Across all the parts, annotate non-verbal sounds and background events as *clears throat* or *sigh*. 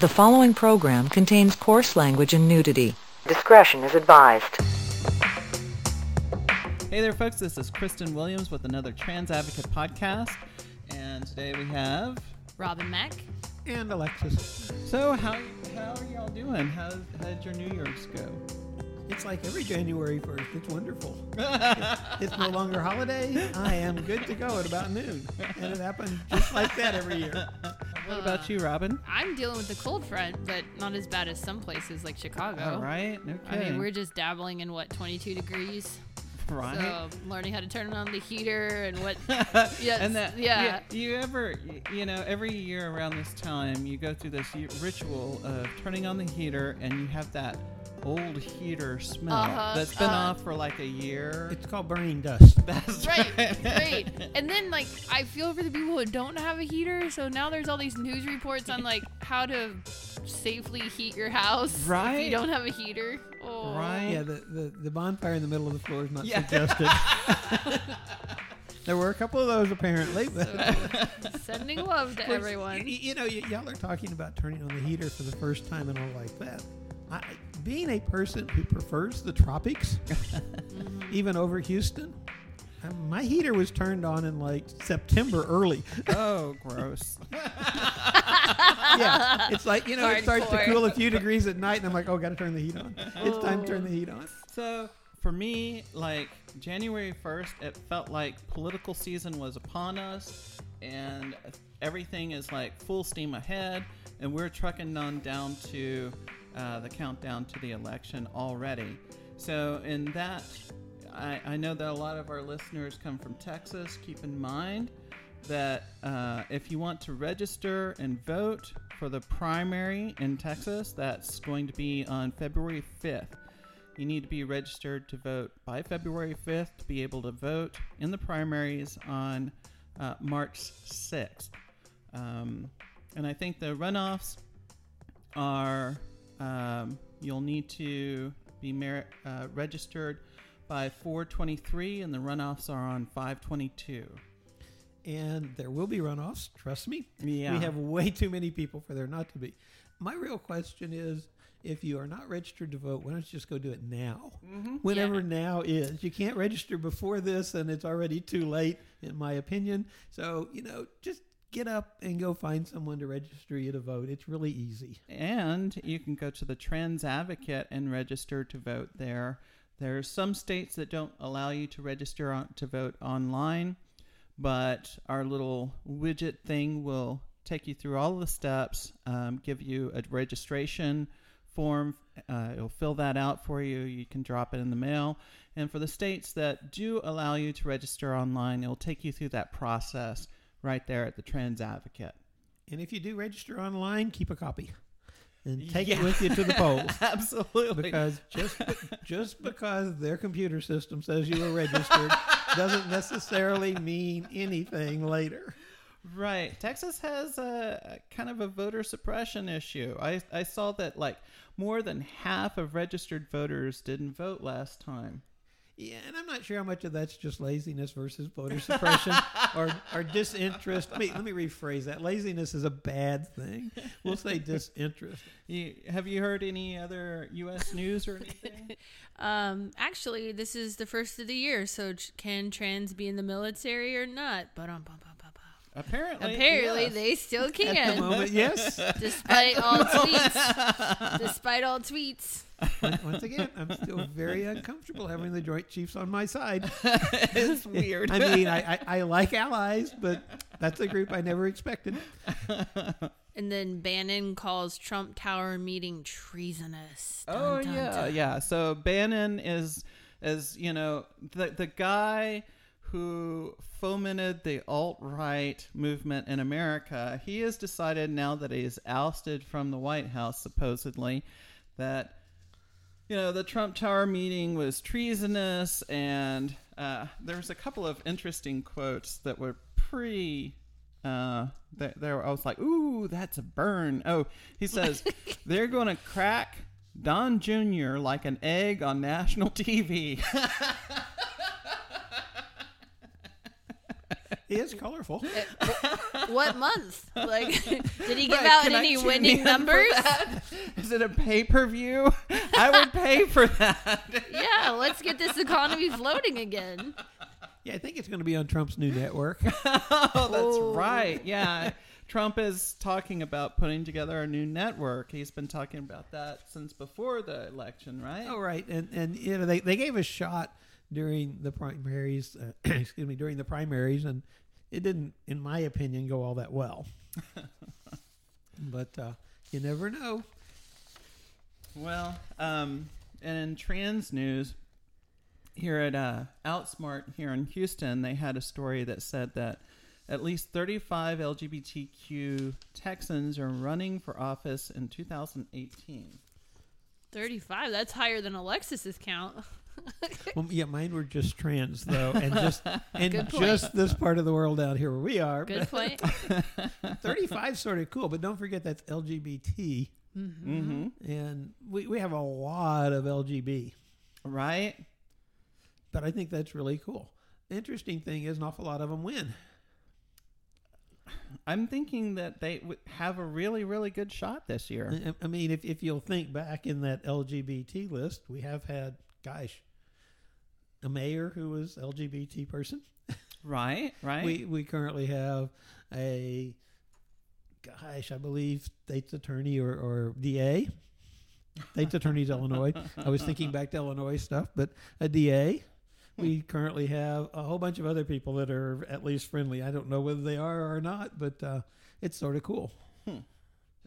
The following program contains coarse language and nudity. Discretion is advised. Hey there, folks. This is Cristan Williams with another Trans Advocate podcast. And today we have. Robin Mack. and Alexis. So, how, how are y'all doing? How, how did your New Year's go? It's like every January 1st. It's wonderful. it's, *laughs* it's no longer holiday. I am good to go at about noon. And it happens just like that every year. *laughs* What about you, Robin? Uh, I'm dealing with the cold front, but not as bad as some places like Chicago. All right. Okay. I mean, we're just dabbling in what 22 degrees. right. So learning how to turn on the heater and what. *laughs* yes, and that, yeah. You, you ever, you know, every year around this time, you go through this ritual of turning on the heater, and you have that old heater smell Uh-huh, that's been uh, off for like a year. It's called burning dust. *laughs* That's Right, right. And then like I feel for the people who don't have a heater. So now there's all these news reports on like how to safely heat your house if Right. you don't have a heater. Oh. Right. Yeah, the, the, the bonfire in the middle of the floor is not Yeah. suggested. *laughs* *laughs* there were a couple of those apparently. But So, sending love to everyone. y- y- You know, y- y'all are talking about turning on the heater for the first time and all like that. I, being a person who prefers the tropics, *laughs* *laughs* even over Houston, uh, my heater was turned on in like September early. oh, gross. *laughs* yeah, it's like you know, it starts to cool a few degrees at night, and I'm like, oh, got to turn the heat on. It's time to turn the heat on. So for me, like January 1st, it felt like political season was upon us and everything is like full steam ahead and we're trucking on down to uh, the countdown to the election already. So in that, I, I know that a lot of our listeners come from Texas. Keep in mind that uh, if you want to register and vote for the primary in Texas, that's going to be on February 5th. You need to be registered to vote by February 5th to be able to vote in the primaries on uh, March 6th. Um, and I think the runoffs are um, you'll need to be mer- uh, registered by 423, and the runoffs are on 522. And there will be runoffs. Trust me. Yeah. We have way too many people for there not to be. My real question is. If you are not registered to vote, why don't you just go do it now? Whenever Yeah. now is. You can't register before this, and it's already too late, in my opinion. So, you know, just get up and go find someone to register you to vote. It's really easy. And you can go to the Trans Advocate and register to vote there. There are some states that don't allow you to register on, to vote online, but our little widget thing will take you through all the steps, um, give you a registration form. Uh, it'll fill that out for you. You can drop it in the mail. And for the states that do allow you to register online, it'll take you through that process right there at the Trans Advocate. And if you do register online, keep a copy and take Yeah. it with you to the polls. *laughs* Absolutely. Because just just because their computer system says you were registered doesn't necessarily mean anything later. Right. Texas has a, a kind of a voter suppression issue. I, I saw that like more than half of registered voters didn't vote last time. Yeah, and I'm not sure how much of that's just laziness versus voter suppression *laughs* or, or disinterest. Let me, let me rephrase that. Laziness is a bad thing. We'll say *laughs* disinterest. You, have you heard any other U.S. news or *laughs* anything? Um, actually, this is the first of the year, so can trans be in the military or not? But um, bum, bum, bum, bum. Apparently. apparently yes. they still At the can, moment, yes. *laughs* *laughs* despite all tweets. Despite all tweets. Once- Once again, I'm still very uncomfortable having the Joint Chiefs on my side. *laughs* it's weird. I mean, I, I, I like allies, but that's a group I never expected. And then Bannon calls Trump Tower meeting treasonous. Dun, Oh dun, yeah, dun. yeah. So Bannon is, is you know, the the guy who fomented the alt right movement in America. He has decided now that he is ousted from the White House, supposedly, that you know the Trump Tower meeting was treasonous, and uh, there's a couple of interesting quotes that were pretty. Uh, there, there I was like, "Ooh, that's a burn." Oh, he says *laughs* they're going to crack Don Jr. like an egg on national TV. *laughs* he is colorful. Uh, what month? Like, *laughs* did he give Right, out any winning numbers? Is it a pay per view? I would pay for that. Yeah, let's get this economy floating again. Yeah, I think it's going to be on Trump's new network. *laughs* oh, that's Oh. right. Yeah. Trump is talking about putting together a new network. He's been talking about that since before the election, right? Oh, right, and and you know they, they gave a shot during the primaries. Uh, *clears throat* excuse me, during the primaries, and it didn't, in my opinion, go all that well. *laughs* but uh, you never know. Well, um, and in trans news, here at uh, Outsmart here in Houston, they had a story that said that at least 35 LGBTQ Texans are running for office in 2018. 35. That's higher than Alexis's count. *laughs* *laughs* Well, yeah, mine were just trans though, and just *laughs* and just this part of the world out here where we are. Good *laughs* point. Thirty-five sort of cool, but don't forget that's LGBT, Mm-hmm. and we we have a lot of LGB. Right? But I think that's really cool. The interesting thing is, an awful lot of them win. I'm thinking that they would have a really, really good shot this year. I, I mean, if, if you'll think back in that LGBT list, we have had, gosh, a mayor who was LGBT person. Right? Right? We we currently have a, gosh, I believe state's attorney or, or DA. State's attorney's Illinois. I was thinking back to Illinois stuff, but a DA. We currently have a whole bunch of other people that are at least friendly. I don't know whether they are or not, but uh, it's sort of cool.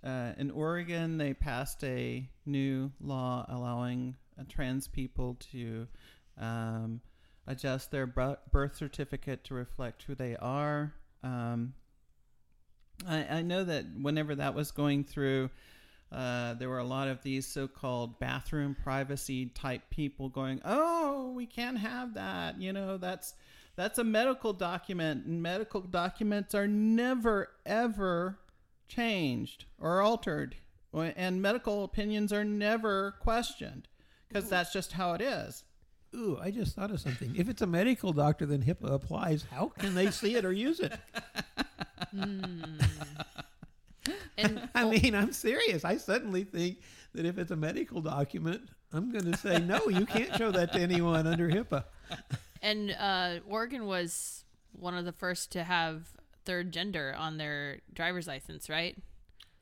Uh, in Oregon, they passed a new law allowing uh, trans people to um, adjust their birth certificate to reflect who they are. Um, I, I know that whenever that was going through, uh, there were a lot of these so-called bathroom privacy type people going, "Oh, we can't have that." You know, that's that's a medical document, and medical documents are never ever changed or altered, and medical opinions are never questioned because that's just how it is. Ooh, I just thought of something. If it's a medical doctor, then HIPAA applies. How can they see it or use it? And *laughs* I mean, I'm serious. I suddenly think that if it's a medical document, I'm going to say, no, you can't show that to anyone under HIPAA. and uh, Oregon was one of the first to have third gender on their driver's license, right?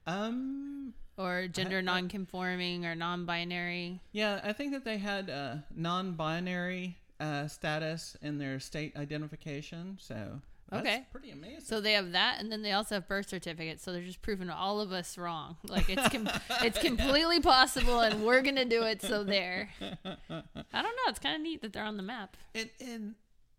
Um, Or gender I- non-conforming or non-binary. yeah, I think that they had uh, non-binary uh, status in their state identification, so that's Okay. pretty amazing. So they have that, and then they also have birth certificates. So they're just proving all of us wrong. *laughs* Like it's com- *laughs* it's completely possible, and we're gonna do it. So there. I don't know. It's kind of neat that they're on the map. And, and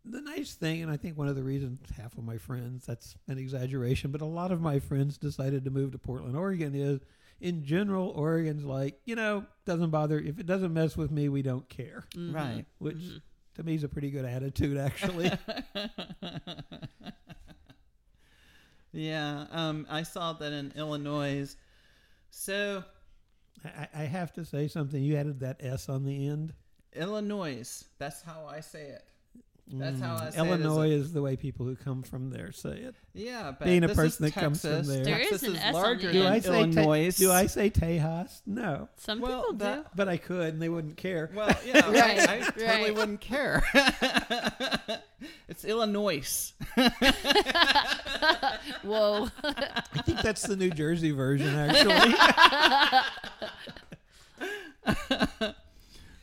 the nice thing, and I think one of the reasons half of my friends, that's an exaggeration, but a lot of my friends decided to move to Portland, Oregon is in general, Oregon's like, you know, doesn't bother. If it doesn't mess with me, we don't care. right. Which Mm-hmm. to me is a pretty good attitude, actually. *laughs* Yeah, um, I saw that in Illinois. So I, I have to say something. You added that S on the end. Illinois, that's how I say it. That's how mm, I say Illinois it. Is is the way people who come from there say it. yeah, but being a this person is that comes from there. There Texas is an is S on larger the Do than I say Te- Illinois. do I say Tejas? No, Some Well, people do. but I could, and they wouldn't care. Well, *laughs* yeah, Right, I, I totally right. wouldn't care. *laughs* it's Illinois. *laughs* Whoa. I think that's the New Jersey version, actually.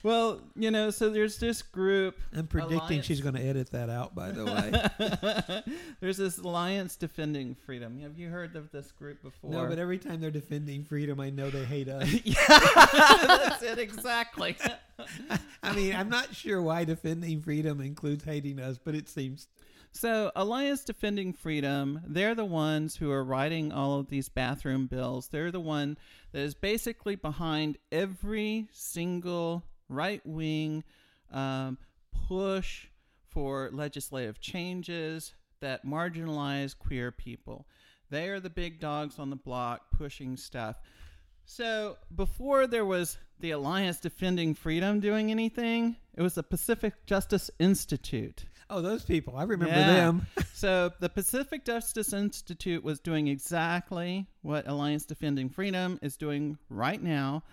Well, you know, so there's this group. I'm predicting Alliance- she's going to edit that out. By the way, *laughs* There's this Alliance Defending Freedom. Have you heard of this group before? no, but every time they're defending freedom, I know they hate us. *laughs* That's it exactly. *laughs* I mean, I'm not sure why defending freedom includes hating us, but it seems. So, Alliance Defending Freedom, they're the ones who are writing all of these bathroom bills. They're the one that is basically behind every single right wing um, push for legislative changes that marginalize queer people. They are the big dogs on the block pushing stuff. So before there was the Alliance Defending Freedom doing anything, it was the Pacific Justice Institute. Oh, those people. I remember Yeah. them. *laughs* *laughs* so the Pacific Justice Institute was doing exactly what Alliance Defending Freedom is doing right now,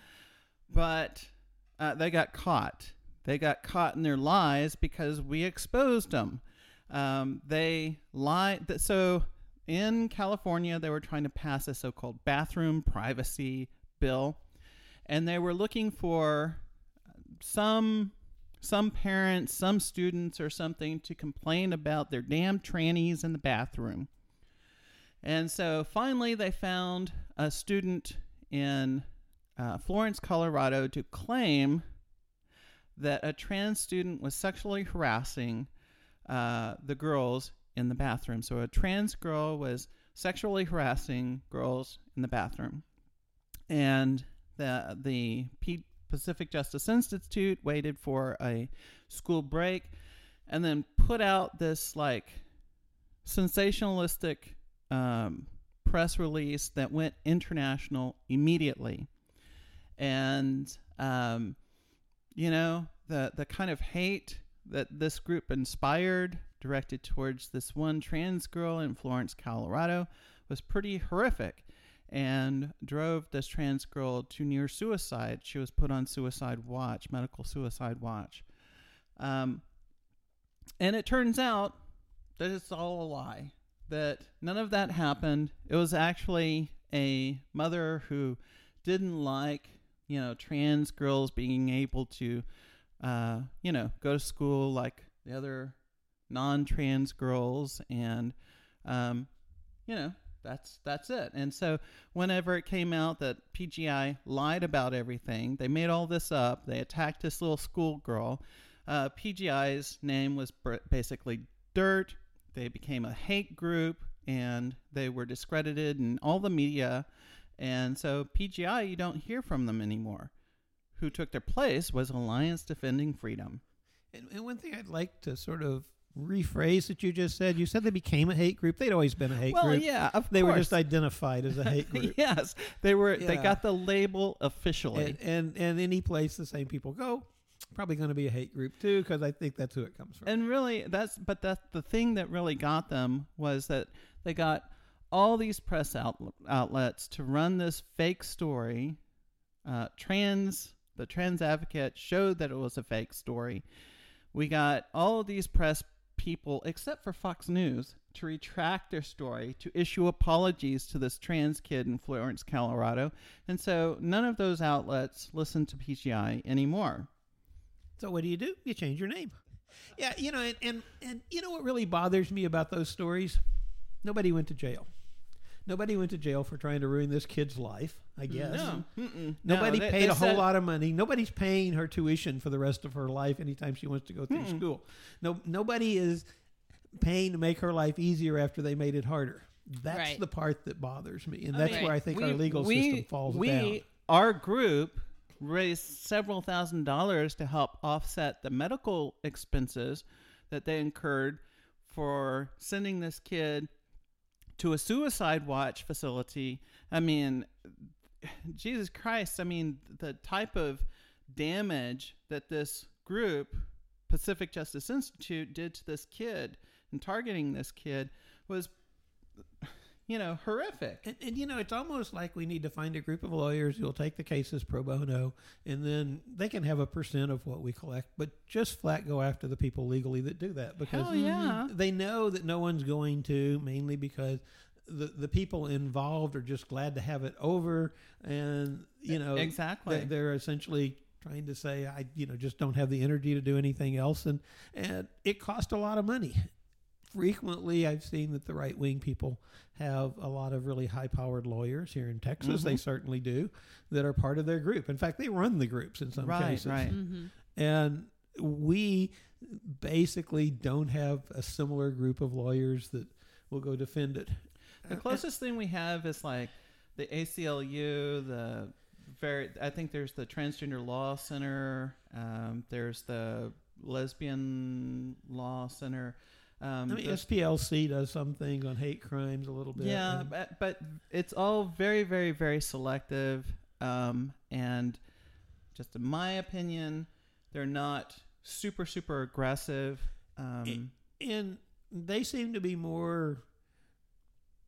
but uh, they got caught. They got caught in their lies because we exposed them. Um, they lied. th- So in California, they were trying to pass a so-called bathroom privacy bill, and they were looking for some some parents, some students, or something to complain about their damn trannies in the bathroom. And so finally, they found a student in uh, Florence, Colorado, to claim that a trans student was sexually harassing uh, the girls in the bathroom. So a trans girl was sexually harassing girls in the bathroom, and the the Pacific Justice Institute waited for a school break, and then put out this like sensationalistic um, press release that went international immediately, and um, you know the the kind of hate that this group inspired directed towards this one trans girl in Florence, Colorado was pretty horrific and drove this trans girl to near suicide. She was put on suicide watch, medical suicide watch. Um, and it turns out that it's all a lie, that none of that happened. It was actually a mother who didn't like, you know, trans girls being able to, uh, you know, go to school like the other non trans girls. And, um, you know, that's that's it. And so whenever it came out that PGI lied about everything, they made all this up. They attacked this little schoolgirl. Uh, PGI's name was basically dirt. They became a hate group, and they were discredited in all the media. And so PGI, you don't hear from them anymore. Who took their place was Alliance Defending Freedom. And, and one thing I'd like to sort of rephrase that you just said, you said they became a hate group. They'd always been a hate well, group. yeah, of They were just identified as a *laughs* hate group. yes, they were. They got the label officially. and, and and any place the same people go, probably going to be a hate group too, because I think that's who it comes from. And really, that's but that's the thing that really got them was that they got all these press out, outlets to run this fake story. Uh, trans, the trans advocate showed that it was a fake story. We got all of these press people, except for Fox News, to retract their story, to issue apologies to this trans kid in Florence, Colorado. And so none of those outlets listen to PGI anymore. So what do you do? You change your name. Yeah, you know, and, and and you know what really bothers me about those stories? Nobody went to jail. Nobody went to jail for trying to ruin this kid's life. I guess. No, mm-mm. Nobody No, they- paid they a whole said- lot of money. Nobody's paying her tuition for the rest of her life anytime she wants to go through school. No, nobody is paying to make her life easier after they made it harder. That's Right. the part that bothers me, and I that's mean, where I think our legal we- system falls we, down. Our group raised several thousand dollars to help offset the medical expenses that they incurred for sending this kid to a suicide watch facility. I mean, Jesus Christ, I mean, the type of damage that this group, Pacific Justice Institute, did to this kid and targeting this kid was, you know, horrific. And, and you know, it's almost like we need to find a group of lawyers who'll take the cases pro bono, and then they can have a percent of what we collect, but just flat go after the people legally that do that because Hell yeah. they know that no one's going to, mainly because the the people involved are just glad to have it over, and you know, Exactly. they- they're essentially trying to say, I you know just don't have the energy to do anything else, and and it cost a lot of money frequently I've seen that the right wing people have a lot of really high powered lawyers here in Texas. They certainly do that are part of their group. In fact, they run the groups in some Right, cases. right. Mm-hmm. And we basically don't have a similar group of lawyers that will go defend it. The closest thing we have is like the ACLU, the very. I think there's the Transgender Law Center. Um, there's the Lesbian Law Center. Um, I mean, SPLC does some things on hate crimes a little bit. yeah, and- but, but it's all very, very, very selective. um, and just in my opinion, they're not super super aggressive. Um, and they seem to be more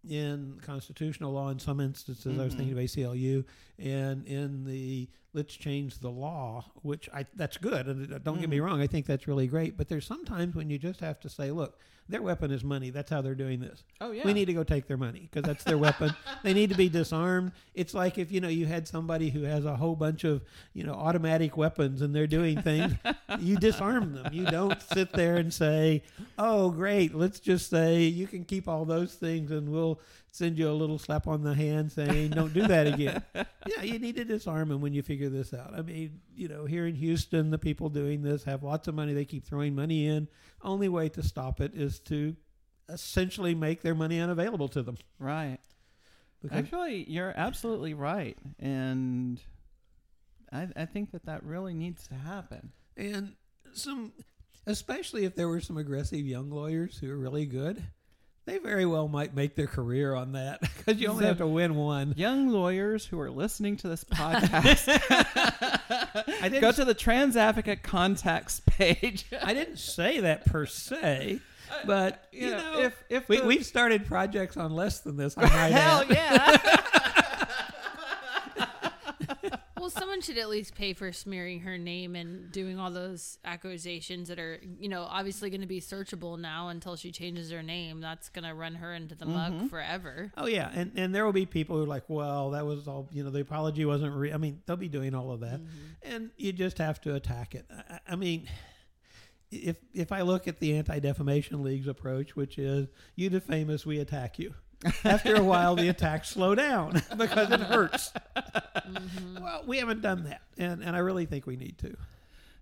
in constitutional law in some instances. I was thinking of ACLU, and in the let's change the law, which I that's good. Don't get me Mhm. wrong, I think that's really great. But there's sometimes when you just have to say, look, their weapon is money. That's how they're doing this. oh yeah, We need to go take their money because that's their weapon. *laughs* They need to be disarmed. It's like if you know you had somebody who has a whole bunch of you know automatic weapons and they're doing things, you disarm them. You don't sit there and say, "Oh, great, let's just say you can keep all those things and we'll send you a little slap on the hand saying don't do that again." *laughs* yeah, you need to disarm them when you figure this out. I mean, you know, here in Houston, the people doing this have lots of money. They keep throwing money in. Only way to stop it is to essentially make their money unavailable to them. right. Because Actually, you're absolutely right, and I, I think that that really needs to happen. and some, especially if there were some aggressive young lawyers who are really good, they very well might make their career on that *laughs* because you only So- have to win one. Young lawyers who are listening to this *laughs* podcast, *laughs* go to the Trans Advocate contacts page. I didn't say that per se, but you, You know, know, if if we, the- we've started projects on less than this. I might hell yeah, Well, someone should at least pay for smearing her name and doing all those accusations that are, you know, obviously going to be searchable now until she changes her name. That's going to run her into the mug mm-hmm. forever. Oh yeah, and and there will be people who are like, well, that was all. You know, the apology wasn't. Re-. I mean, they'll be doing all of that, mm-hmm. and you just have to attack it. I, I mean. If if I look at the Anti Defamation League's approach, which is you defame us, we attack you. After a while, the attacks slow down *laughs* because it hurts. Well, we haven't done that, and and I really think we need to.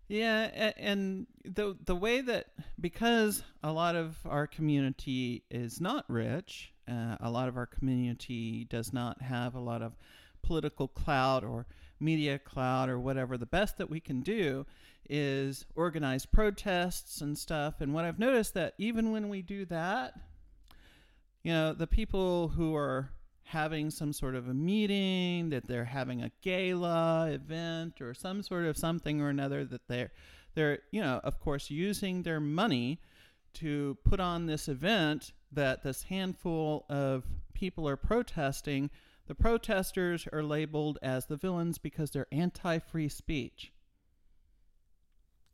yeah. And the the way that because a lot of our community is not rich, uh, a lot of our community does not have a lot of political clout or media clout or whatever. The best that we can do is organize protests and stuff. And what I've noticed that even when we do that, you know, the people who are having some sort of a meeting, that they're having a gala event or some sort of something or another that they're they're, you know, of course using their money to put on this event that this handful of people are protesting. The protesters are labeled as the villains because they're anti-free speech.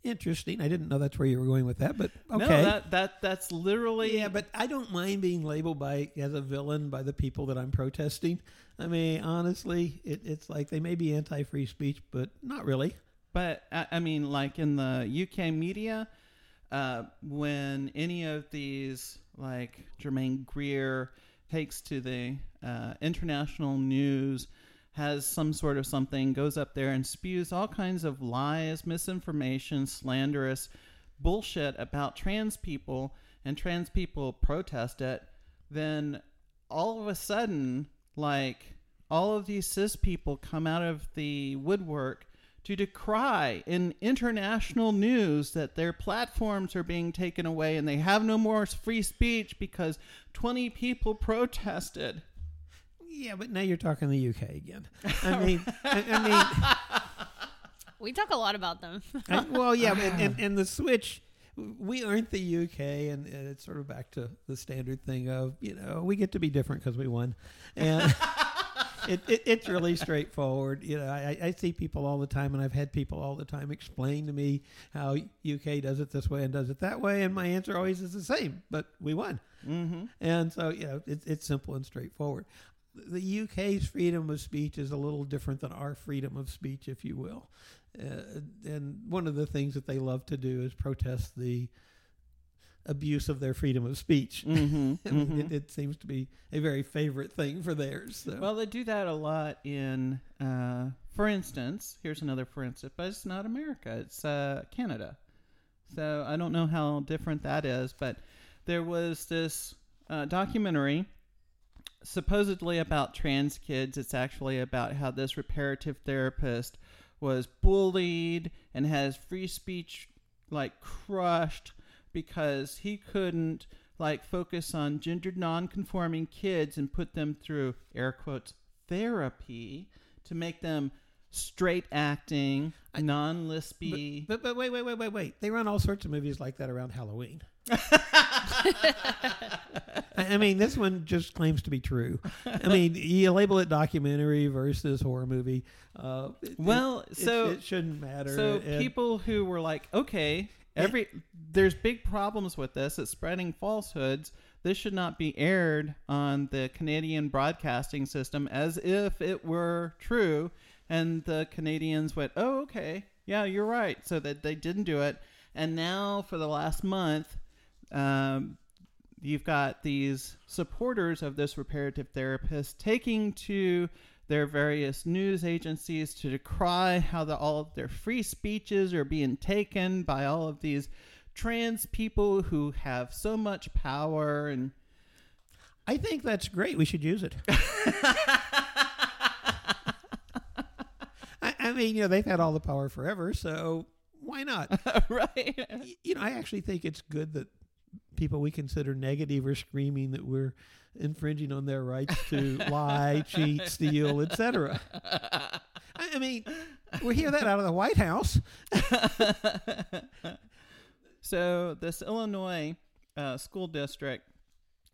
Interesting. I didn't know that's where you were going with that, but okay. No, that that that's literally Yeah, but I don't mind being labeled by as a villain by the people that I'm protesting. I mean, honestly, it, it's like they may be anti-free speech, but not really. But I, I mean, like in the UK media, uh, when any of these, like Germaine Greer, takes to the uh, international news, has some sort of something, goes up there and spews all kinds of lies, misinformation, slanderous bullshit about trans people, and trans people protest it, then all of a sudden, like all of these cis people come out of the woodwork to decry in international news that their platforms are being taken away and they have no more free speech because 20 people *laughs* protested. Yeah, but now you're talking the UK again. *laughs* I mean, I, I mean, *laughs* We talk a lot about them. *laughs* I, well, yeah, and, and, and the switch. We aren't the UK, and, and it's sort of back to the standard thing of you know we get to be different because we won, and it, it it's really straightforward. You know, I, I see people all the time, and I've had people all the time explain to me how UK does it this way and does it that way, and my answer always is the same. But we won, Mm-hmm. and so you know it's it's simple and straightforward. The UK's freedom of speech is a little different than our freedom of speech, if you will. Uh, and one of the things that they love to do is protest the abuse of their freedom of speech. Mm-hmm. *laughs* And It, it seems to be a very favorite thing for theirs. So. Well, they do that a lot in, uh, for instance, here's another for instance, but it's not America, it's uh, Canada. So I don't know how different that is, but there was this uh, documentary supposedly about trans kids. It's actually about how this reparative therapist was bullied and has free speech like crushed because he couldn't like focus on gender non-conforming kids and put them through air quotes therapy to make them straight acting, non lispy. But, but wait, wait, wait, wait, wait. They run all sorts of movies like that around Halloween. I mean, this one just claims to be true. I mean, you label it documentary versus horror movie. Uh, it- Well, it, so- it, it shouldn't matter. So people who were like, okay, every there's big problems with this. It's spreading falsehoods. This should not be aired on the Canadian broadcasting system as if it were true. And the Canadians went, oh, okay, yeah, you're right. So that they didn't do it. And now for the last month, um, you've got these supporters of this reparative therapist taking to their various news agencies to decry how the, all of their free speeches are being taken by all of these trans people who have so much power and I think that's great. We should use it. *laughs* I, I mean, you know, they've had all the power forever, so why not? *laughs* right you know, I actually think it's good that people we consider negative are screaming that we're infringing on their rights to *laughs* lie, cheat, steal, etc. I I mean, we hear that out of the White House. *laughs* so this Illinois uh, school district,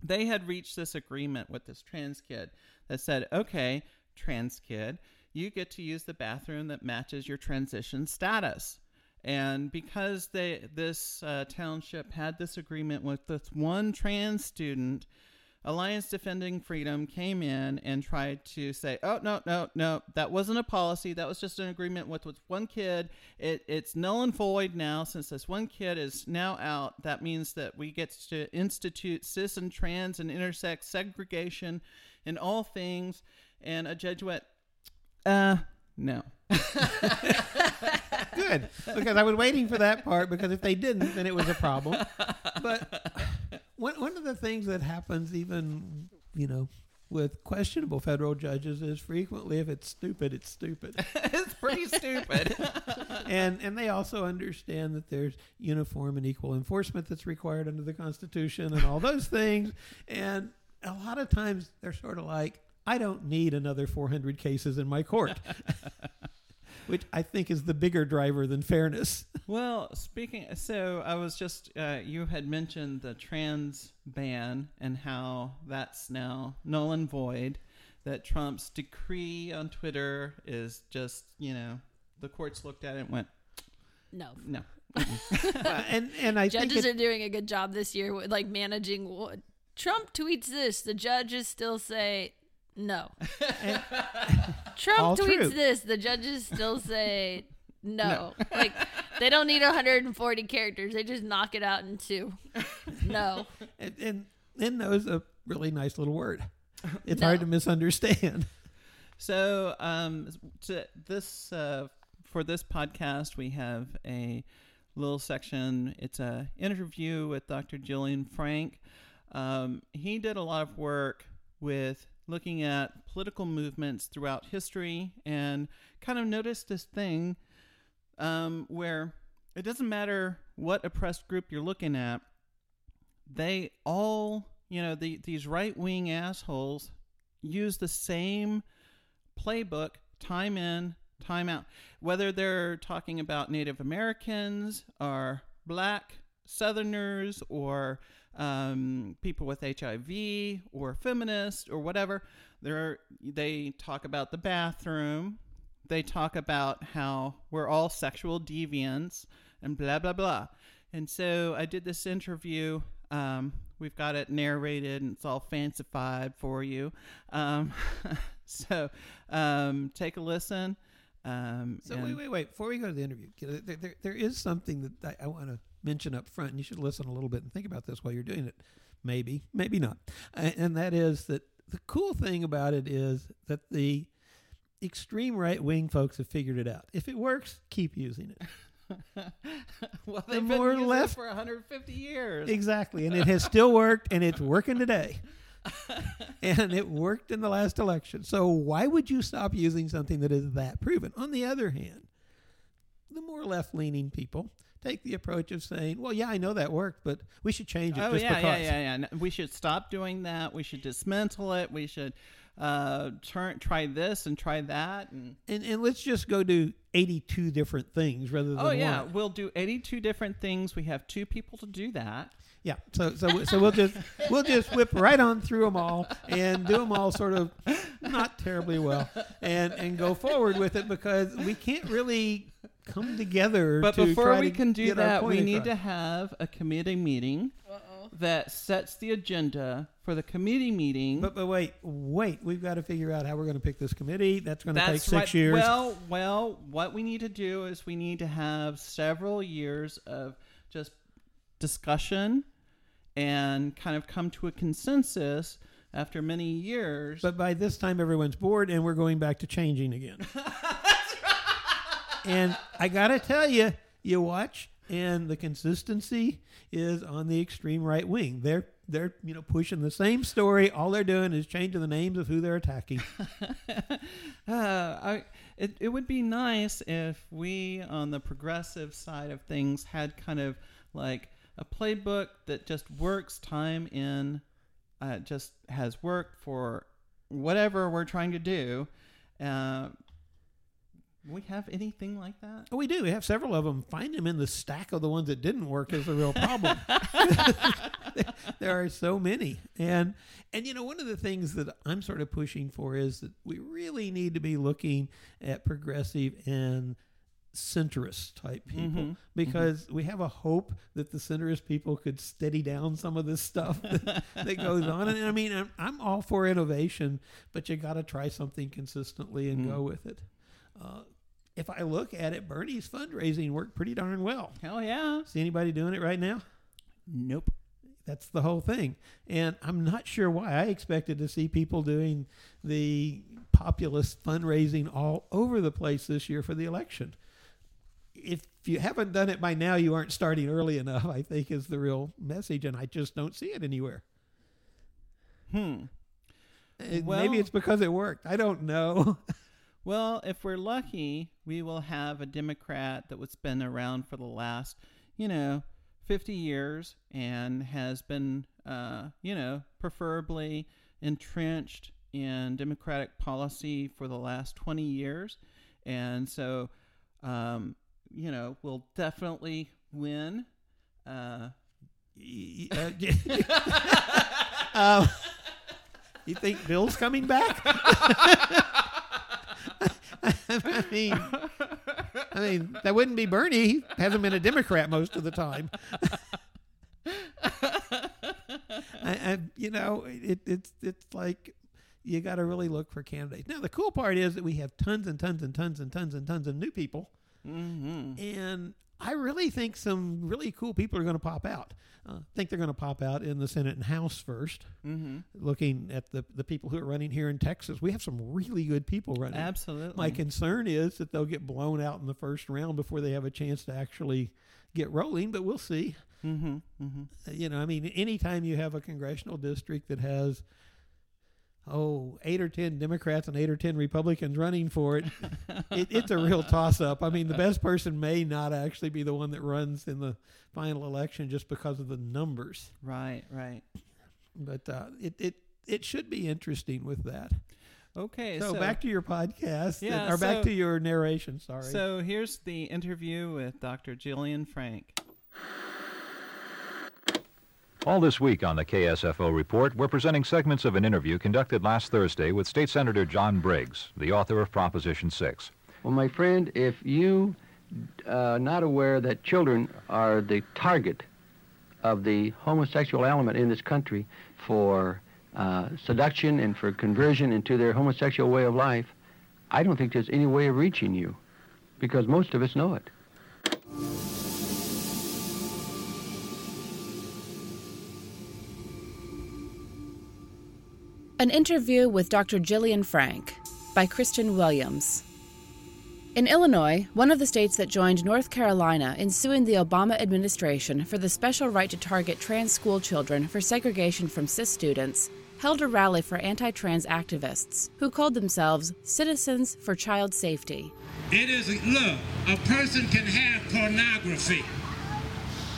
they had reached this agreement with this trans kid that said, "Okay, trans kid, you get to use the bathroom that matches your transition status." And because they this uh, township had this agreement with this one trans student, Alliance Defending Freedom came in and tried to say, "Oh no, no, no, that wasn't a policy. That was just an agreement with, with one kid. It, it's null and void now since this one kid is now out. That means that we get to institute cis and trans and intersex segregation in all things." And a judge went, "Uh, no." *laughs* Good, because I was waiting for that part. Because if they didn't, then it was a problem. But one one of the things that happens, even you know, with questionable federal judges, is frequently if it's stupid, it's stupid. *laughs* it's pretty stupid. *laughs* and and they also understand that there's uniform and equal enforcement that's required under the Constitution and all those things. And a lot of times they're sort of like, I don't need another 400 cases in my court, *laughs* which I think is the bigger driver than fairness. *laughs* Well, speaking, so I was just, uh, you had mentioned the trans ban and how that's now null and void. That Trump's decree on Twitter is just, you know, the courts looked at it and went, No. no. *laughs* And and I Judges think it, are doing a good job this year with like managing what Trump tweets this, the judges still say no. *laughs* Trump tweets true. this, the judges still *laughs* say no. Like they don't need 140 characters. They just knock it out in two. No. *laughs* and, and and knows a really nice little word. It's No. hard to misunderstand. So, um, to this uh, for this podcast, we have a little section. It's a interview with Dr. Gillian Frank. Um, he did a lot of work with looking at political movements throughout history and kind of noticed this thing um, where it doesn't matter what oppressed group you're looking at, they all, you know, the, these right wing assholes use the same playbook time in, time out. Whether they're talking about Native Americans or black Southerners or um, people with HIV or feminists or whatever, they're, they talk about the bathroom. They talk about how we're all sexual deviants and blah, blah, blah. And so I did this interview. Um, we've got it narrated and it's all fancified for you. Um, *laughs* so um, take a listen. Um, So wait, wait, wait. Before we go to the interview, there, there, there is something that I, I want to mention up front, and you should listen a little bit and think about this while you're doing it. Maybe, maybe not. And that is that the cool thing about it is that the extreme right wing folks have figured it out. If it works, keep using it. *laughs* well, the they've been more using it left- for 150 years. Exactly. And it *laughs* has still worked, and it's working today. and it worked in the last election. So why would you stop using something that is that proven? On the other hand, the more left leaning people take the approach of saying, well, yeah, I know that worked, but we should change it Oh just yeah, because. yeah, yeah, yeah. No, We should stop doing that. We should dismantle it. We should uh, turn try this and try that and And, and let's just go do 82 different things rather than oh yeah one. we'll do 82 different things we have two people to do that Yeah. So so so we'll just we'll just whip right on through them all and do them all sort of not terribly well and and go forward with it because we can't really come together. but to before try we to can do that we need across. to have a committee meeting that sets the agenda for the committee meeting But but wait wait we've got to figure out how we're going to pick this committee. That's going to take six right. years. Well, well, what we need to do is we need to have several years of just discussion and kind of come to a consensus after many years. But by this time, everyone's bored, and we're going back to changing again. *laughs* and I gotta tell you, you watch, and the consistency is on the extreme right wing. They're they're you know pushing the same story. All they're doing is changing the names of who they're attacking. *laughs* uh, I, it, it would be nice if we on the progressive side of things had kind of like a playbook that just works time in, uh, just has worked for whatever we're trying to do. Uh, we have anything like that? Oh, we do. We have several of them. Find them in the stack of the ones that didn't work is the real problem. *laughs* *laughs* there are so many, and and you know one of the things that I'm sort of pushing for is that we really need to be looking at progressive and centrist type people Mhm. because we have a hope that the centrist people could steady down some of this stuff that, that goes on. And I mean, I'm, I'm all for innovation, but you got to try something consistently and Mm. go with it. Uh, if I look at it, Bernie's fundraising worked pretty darn well. Hell yeah. See anybody doing it right now? Nope. That's the whole thing. And I'm not sure why. I expected to see people doing the populist fundraising all over the place this year for the election. If you haven't done it by now, you aren't starting early enough, I think, is the real message. And I just don't see it anywhere. Hmm. Well- Maybe it's because it worked. I don't know. *laughs* Well, if we're lucky, we will have a Democrat that was been around for the last, you know, 50 years and has been, uh, you know, preferably entrenched in Democratic policy for the last 20 years. And so, um, you know, we'll definitely win. Uh, uh, *laughs* *laughs* um, you think Bill's coming back? *laughs* *laughs* I mean, I mean that wouldn't be Bernie. He hasn't been a Democrat most of the time. *laughs* I, I, you know, it, it's it's like you got to really look for candidates. Now, the cool part is that we have tons and tons and tons and tons and tons of new people. hmm And I really think some really cool people are going to pop out. Uh, I think they're going to pop out in the Senate and House first. hmm Looking at the, the people who are running here in Texas, we have some really good people running. Absolutely. My concern is that they'll get blown out in the first round before they have a chance to actually get rolling, but we'll see. hmm hmm Uh, You know, I mean, anytime you have a congressional district that has, oh, eight or 10 Democrats and eight or 10 Republicans running for it, *laughs* it it's a real toss up. I mean, the best person may not actually be the one that runs in the final election just because of the numbers. Right, right. But uh, it, it, it should be interesting with that. Okay, So, so, back to your podcast, and- Yeah, or back to your narration. Sorry. So here's the interview with Dr. Gillian Frank. All this week on the KSFO Report, we're presenting segments of an interview conducted last Thursday with State Senator John Briggs, the author of Proposition 6. Well, my friend, if you are not aware that children are the target of the homosexual element in this country for uh, seduction and for conversion into their homosexual way of life, I don't think there's any way of reaching you because most of us know it. An interview with Dr. Gillian Frank by Cristan Williams. In Illinois, one of the states that joined North Carolina in suing the Obama administration for the special right to target trans school children for segregation from cis students, held a rally for anti trans activists who called themselves Citizens for Child Safety. It is, look, a person can have pornography,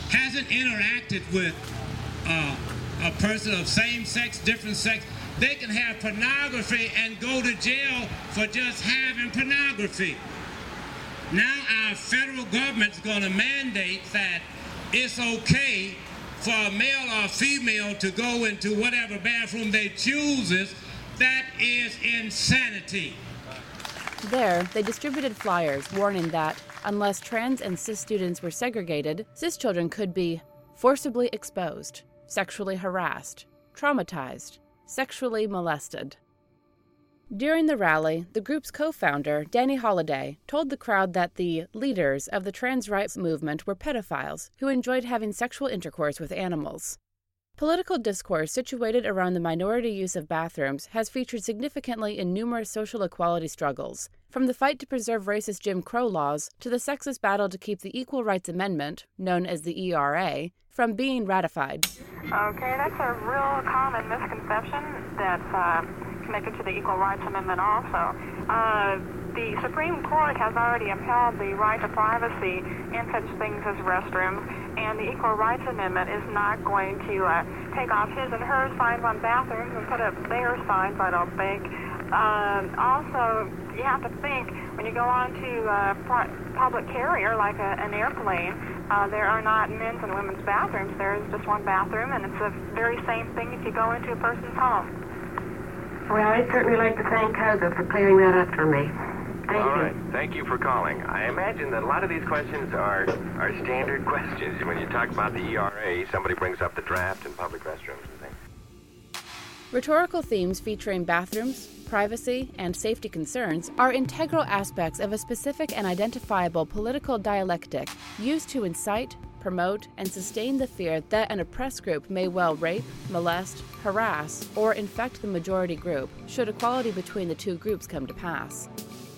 hasn't interacted with uh, a person of same sex, different sex, they can have pornography and go to jail for just having pornography. Now our federal government's going to mandate that it's okay for a male or female to go into whatever bathroom they chooses. That is insanity. There, they distributed flyers warning that unless trans and cis students were segregated, cis children could be forcibly exposed, sexually harassed, traumatized, sexually molested. During the rally, the group's co founder, Danny Holiday, told the crowd that the leaders of the trans rights movement were pedophiles who enjoyed having sexual intercourse with animals. Political discourse situated around the minority use of bathrooms has featured significantly in numerous social equality struggles, from the fight to preserve racist Jim Crow laws to the sexist battle to keep the Equal Rights Amendment, known as the ERA, from being ratified. Okay, that's a real common misconception that's uh, connected to the Equal Rights Amendment also. Uh, the Supreme Court has already upheld the right to privacy in such things as restrooms, and the Equal Rights Amendment is not going to uh, take off his and her signs on bathrooms and put up their signs, I don't think. Um, also, you have to think when you go on to a public carrier like a, an airplane, uh, there are not men's and women's bathrooms. There's just one bathroom, and it's the very same thing if you go into a person's home. Well, I'd certainly like to thank COSA for clearing that up for me. Thank All you. right. Thank you for calling. I imagine that a lot of these questions are, are standard questions. When you talk about the ERA, somebody brings up the draft and public restrooms and things. Rhetorical themes featuring bathrooms, privacy, and safety concerns are integral aspects of a specific and identifiable political dialectic used to incite, promote, and sustain the fear that an oppressed group may well rape, molest, harass, or infect the majority group should equality between the two groups come to pass.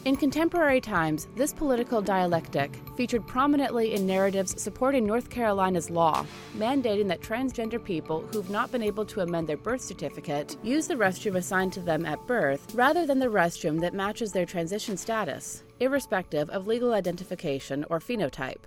In contemporary times, this political dialectic featured prominently in narratives supporting North Carolina's law, mandating that transgender people who've not been able to amend their birth certificate use the restroom assigned to them at birth rather than the restroom that matches their transition status, irrespective of legal identification or phenotype.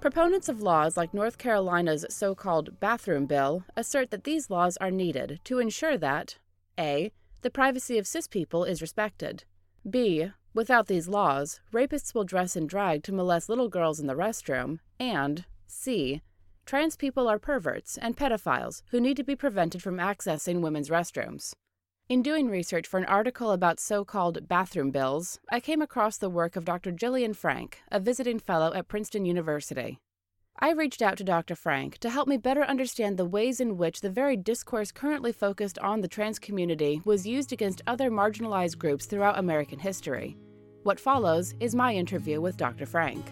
Proponents of laws like North Carolina's so called bathroom bill assert that these laws are needed to ensure that A. The privacy of cis people is respected. B. Without these laws, rapists will dress in drag to molest little girls in the restroom. And C. Trans people are perverts and pedophiles who need to be prevented from accessing women's restrooms. In doing research for an article about so called bathroom bills, I came across the work of Dr. Gillian Frank, a visiting fellow at Princeton University. I reached out to Dr. Frank to help me better understand the ways in which the very discourse currently focused on the trans community was used against other marginalized groups throughout American history. What follows is my interview with Dr. Frank.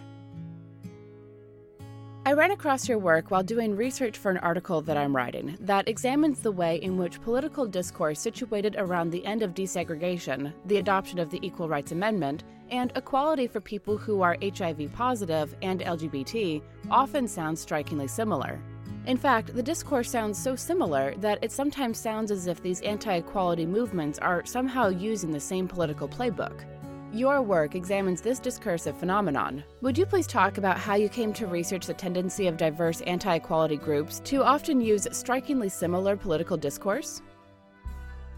I ran across your work while doing research for an article that I'm writing that examines the way in which political discourse situated around the end of desegregation, the adoption of the Equal Rights Amendment, and equality for people who are HIV positive and LGBT often sounds strikingly similar. In fact, the discourse sounds so similar that it sometimes sounds as if these anti equality movements are somehow using the same political playbook. Your work examines this discursive phenomenon. Would you please talk about how you came to research the tendency of diverse anti equality groups to often use strikingly similar political discourse?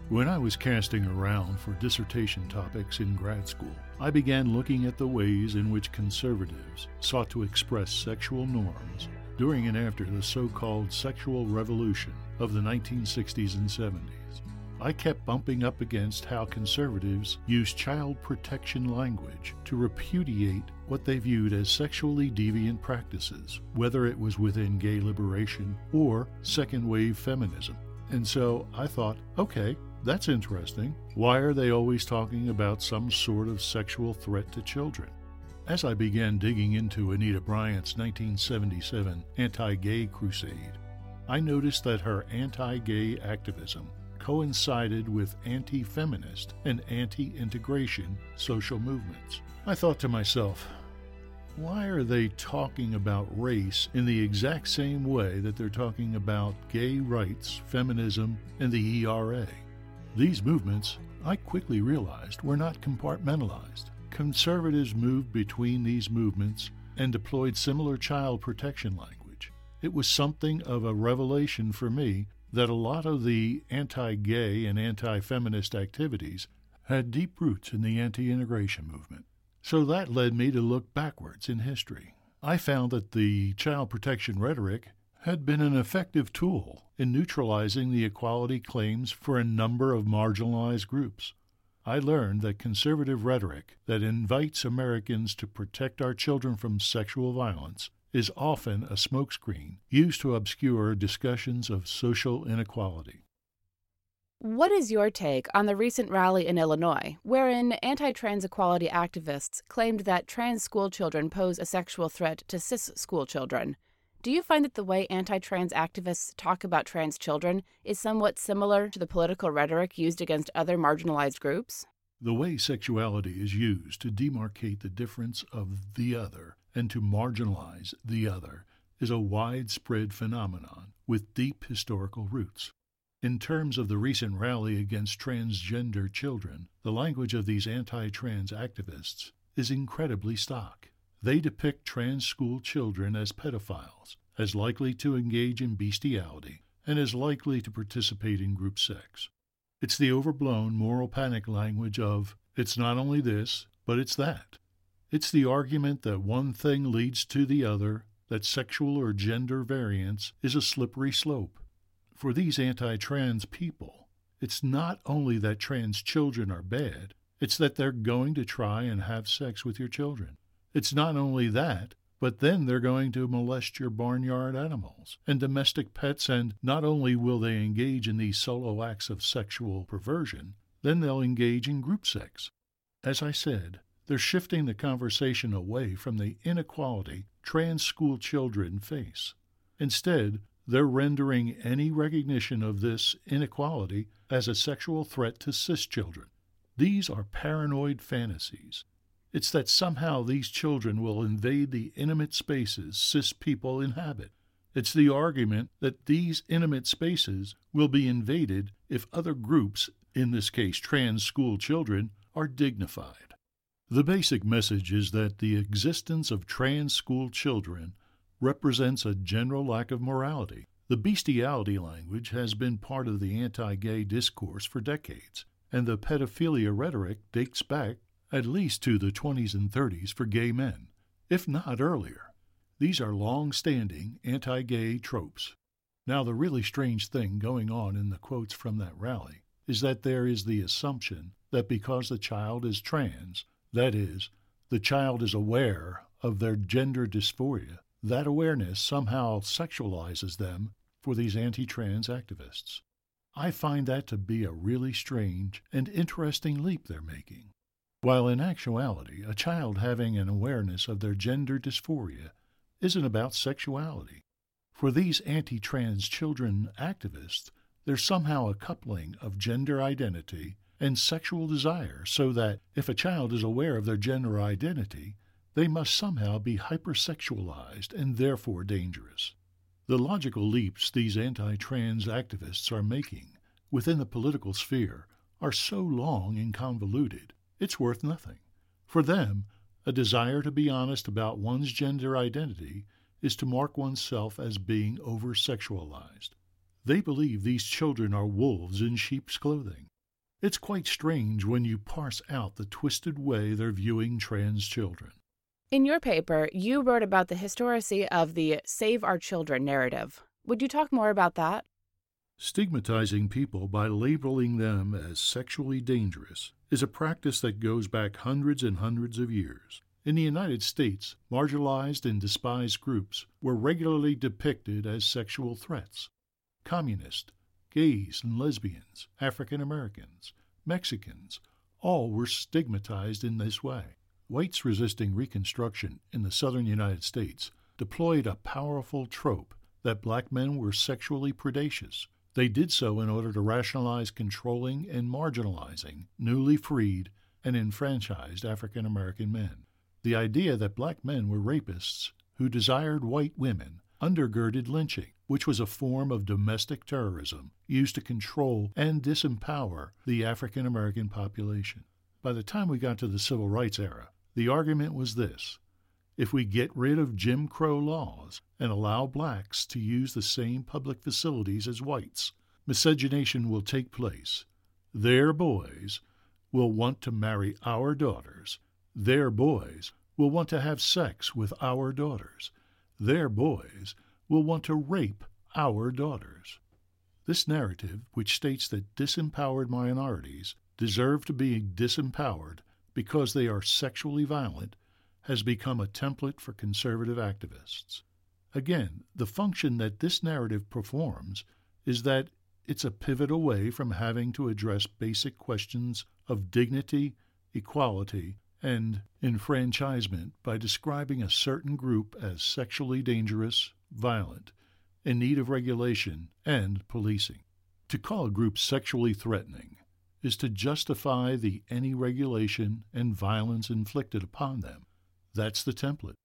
When I was casting around for dissertation topics in grad school, I began looking at the ways in which conservatives sought to express sexual norms during and after the so called sexual revolution of the 1960s and 70s. I kept bumping up against how conservatives used child protection language to repudiate what they viewed as sexually deviant practices, whether it was within gay liberation or second wave feminism. And so I thought, okay, that's interesting. Why are they always talking about some sort of sexual threat to children? As I began digging into Anita Bryant's 1977 anti gay crusade, I noticed that her anti gay activism coincided with anti feminist and anti integration social movements. I thought to myself, why are they talking about race in the exact same way that they're talking about gay rights, feminism, and the ERA? These movements, I quickly realized, were not compartmentalized. Conservatives moved between these movements and deployed similar child protection language. It was something of a revelation for me that a lot of the anti gay and anti feminist activities had deep roots in the anti integration movement. So that led me to look backwards in history. I found that the child protection rhetoric had been an effective tool in neutralizing the equality claims for a number of marginalized groups. I learned that conservative rhetoric that invites Americans to protect our children from sexual violence is often a smokescreen used to obscure discussions of social inequality. What is your take on the recent rally in Illinois, wherein anti trans equality activists claimed that trans school children pose a sexual threat to cis school children? Do you find that the way anti trans activists talk about trans children is somewhat similar to the political rhetoric used against other marginalized groups? The way sexuality is used to demarcate the difference of the other and to marginalize the other is a widespread phenomenon with deep historical roots. In terms of the recent rally against transgender children, the language of these anti trans activists is incredibly stock. They depict trans school children as pedophiles, as likely to engage in bestiality, and as likely to participate in group sex. It's the overblown moral panic language of, it's not only this, but it's that. It's the argument that one thing leads to the other, that sexual or gender variance is a slippery slope for these anti trans people, it's not only that trans children are bad, it's that they're going to try and have sex with your children. It's not only that, but then they're going to molest your barnyard animals and domestic pets, and not only will they engage in these solo acts of sexual perversion, then they'll engage in group sex. As I said, they're shifting the conversation away from the inequality trans school children face. Instead, they're rendering any recognition of this inequality as a sexual threat to cis children. These are paranoid fantasies. It's that somehow these children will invade the intimate spaces cis people inhabit. It's the argument that these intimate spaces will be invaded if other groups, in this case trans school children, are dignified. The basic message is that the existence of trans school children represents a general lack of morality. The bestiality language has been part of the anti gay discourse for decades, and the pedophilia rhetoric dates back at least to the 20s and 30s for gay men, if not earlier. These are long standing anti gay tropes. Now, the really strange thing going on in the quotes from that rally is that there is the assumption that because the child is trans, that is, the child is aware of their gender dysphoria, that awareness somehow sexualizes them for these anti trans activists. I find that to be a really strange and interesting leap they're making. While in actuality, a child having an awareness of their gender dysphoria isn't about sexuality. For these anti trans children activists, there's somehow a coupling of gender identity and sexual desire, so that if a child is aware of their gender identity, they must somehow be hypersexualized and therefore dangerous. The logical leaps these anti trans activists are making within the political sphere are so long and convoluted, it's worth nothing. For them, a desire to be honest about one's gender identity is to mark oneself as being over sexualized. They believe these children are wolves in sheep's clothing. It's quite strange when you parse out the twisted way they're viewing trans children. In your paper, you wrote about the historicity of the Save Our Children narrative. Would you talk more about that? Stigmatizing people by labeling them as sexually dangerous is a practice that goes back hundreds and hundreds of years. In the United States, marginalized and despised groups were regularly depicted as sexual threats. Communists, gays and lesbians, African Americans, Mexicans, all were stigmatized in this way. Whites resisting Reconstruction in the southern United States deployed a powerful trope that black men were sexually predacious. They did so in order to rationalize controlling and marginalizing newly freed and enfranchised African American men. The idea that black men were rapists who desired white women undergirded lynching, which was a form of domestic terrorism used to control and disempower the African American population. By the time we got to the Civil Rights era, the argument was this if we get rid of Jim Crow laws and allow blacks to use the same public facilities as whites, miscegenation will take place. Their boys will want to marry our daughters. Their boys will want to have sex with our daughters. Their boys will want to rape our daughters. This narrative, which states that disempowered minorities deserve to be disempowered because they are sexually violent, has become a template for conservative activists. Again, the function that this narrative performs is that it's a pivot away from having to address basic questions of dignity, equality, and enfranchisement by describing a certain group as sexually dangerous, violent, in need of regulation and policing. To call a group sexually threatening is to justify the any regulation and violence inflicted upon them. That's the template.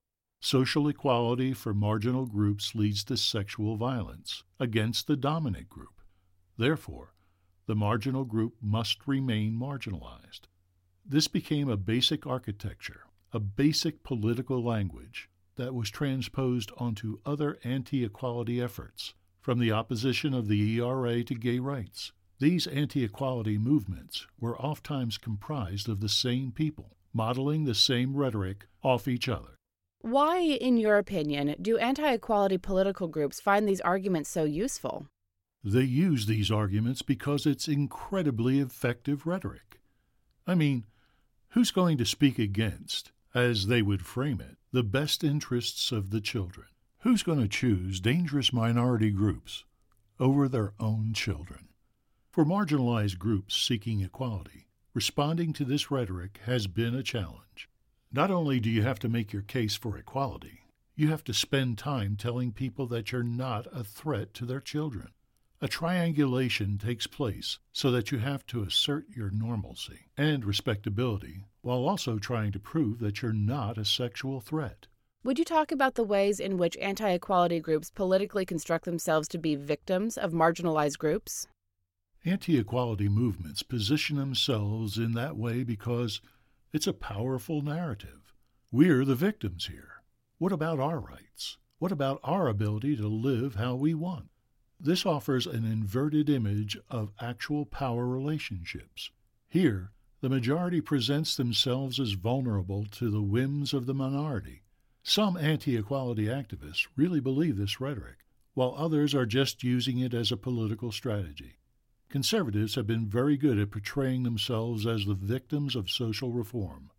Social equality for marginal groups leads to sexual violence against the dominant group. Therefore, the marginal group must remain marginalized. This became a basic architecture, a basic political language that was transposed onto other anti equality efforts, from the opposition of the ERA to gay rights. These anti equality movements were oftentimes comprised of the same people, modeling the same rhetoric off each other. Why, in your opinion, do anti equality political groups find these arguments so useful? They use these arguments because it's incredibly effective rhetoric. I mean, Who's going to speak against, as they would frame it, the best interests of the children? Who's going to choose dangerous minority groups over their own children? For marginalized groups seeking equality, responding to this rhetoric has been a challenge. Not only do you have to make your case for equality, you have to spend time telling people that you're not a threat to their children. A triangulation takes place so that you have to assert your normalcy and respectability while also trying to prove that you're not a sexual threat. Would you talk about the ways in which anti equality groups politically construct themselves to be victims of marginalized groups? Anti equality movements position themselves in that way because it's a powerful narrative. We're the victims here. What about our rights? What about our ability to live how we want? This offers an inverted image of actual power relationships. Here, the majority presents themselves as vulnerable to the whims of the minority. Some anti equality activists really believe this rhetoric, while others are just using it as a political strategy. Conservatives have been very good at portraying themselves as the victims of social reform.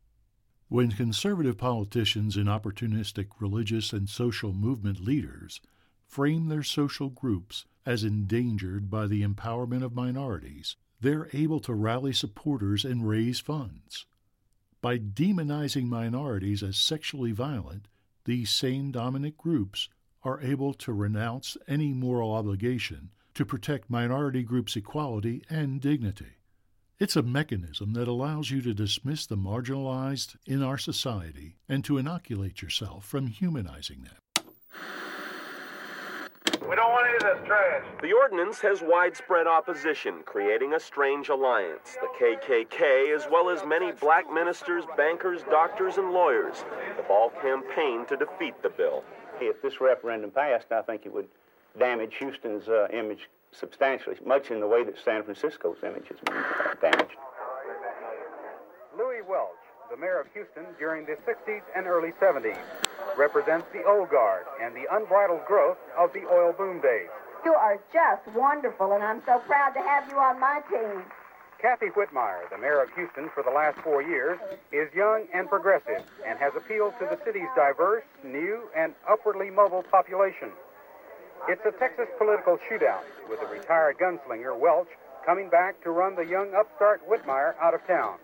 When conservative politicians and opportunistic religious and social movement leaders frame their social groups as endangered by the empowerment of minorities, they're able to rally supporters and raise funds. By demonizing minorities as sexually violent, these same dominant groups are able to renounce any moral obligation to protect minority groups' equality and dignity. It's a mechanism that allows you to dismiss the marginalized in our society and to inoculate yourself from humanizing them. We don't want any of this trash. The ordinance has widespread opposition, creating a strange alliance. The KKK, as well as many black ministers, bankers, doctors, and lawyers, have all campaigned to defeat the bill. Hey, if this referendum passed, I think it would damage Houston's uh, image substantially, much in the way that San Francisco's image has been damaged. Louis Welch, the mayor of Houston during the 60s and early 70s represents the old guard and the unbridled growth of the oil boom days. You are just wonderful, and I'm so proud to have you on my team. Kathy Whitmire, the mayor of Houston for the last four years, is young and progressive and has appealed to the city's diverse, new, and upwardly mobile population. It's a Texas political shootout with a retired gunslinger, Welch, coming back to run the young upstart Whitmire out of town.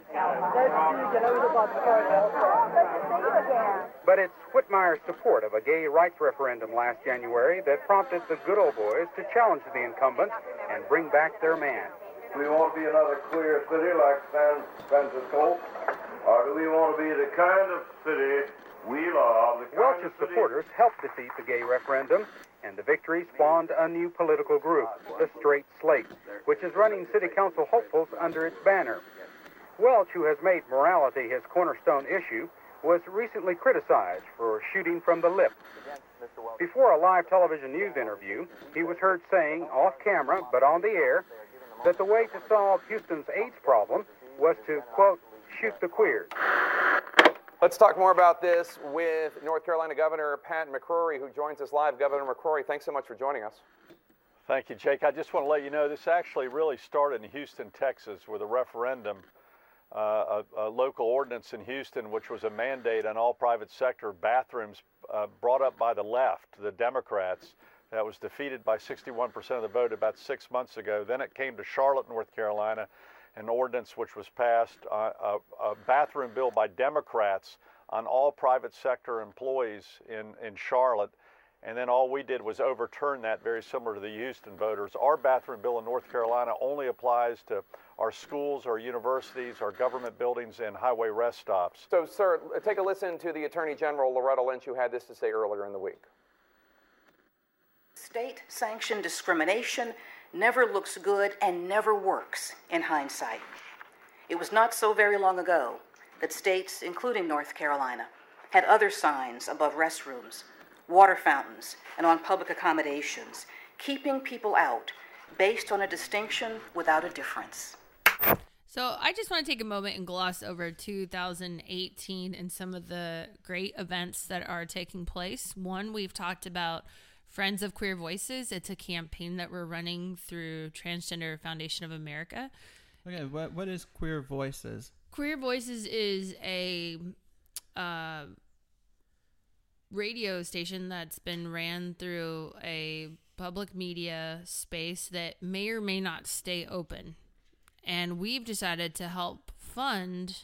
But it's Whitmire's support of a gay rights referendum last January that prompted the good old boys to challenge the incumbent and bring back their man. We want to be another queer city like San Francisco? Or do we want to be the kind of city we love? Welch's supporters helped defeat the gay referendum, and the victory spawned a new political group, the Straight Slate, which is running city council hopefuls under its banner. Welch, who has made morality his cornerstone issue, was recently criticized for shooting from the lip. Before a live television news interview, he was heard saying off camera, but on the air, that the way to solve Houston's AIDS problem was to, quote, shoot the queers. Let's talk more about this with North Carolina Governor Pat McCrory, who joins us live. Governor McCrory, thanks so much for joining us. Thank you, Jake. I just want to let you know this actually really started in Houston, Texas, with a referendum, uh, a, a, local ordinance in Houston, which was a mandate on all private sector bathrooms uh, brought up by the left, the Democrats. That was defeated by 61% of the vote about six months ago. Then it came to Charlotte, North Carolina, an ordinance which was passed, uh, a, a, bathroom bill by Democrats on all private sector employees in, in Charlotte. And then all we did was overturn that, very similar to the Houston voters. Our bathroom bill in North Carolina only applies to our schools, our universities, our government buildings, and highway rest stops. So, sir, take a listen to the Attorney General Loretta Lynch, who had this to say earlier in the week. State sanctioned discrimination never looks good and never works in hindsight. It was not so very long ago that states, including North Carolina, had other signs above restrooms, water fountains, and on public accommodations, keeping people out based on a distinction without a difference. So, I just want to take a moment and gloss over 2018 and some of the great events that are taking place. One, we've talked about Friends of Queer Voices. It's a campaign that we're running through Transgender Foundation of America. Okay, what what is Queer Voices? Queer Voices is a uh, radio station that's been ran through a public media space that may or may not stay open. And we've decided to help fund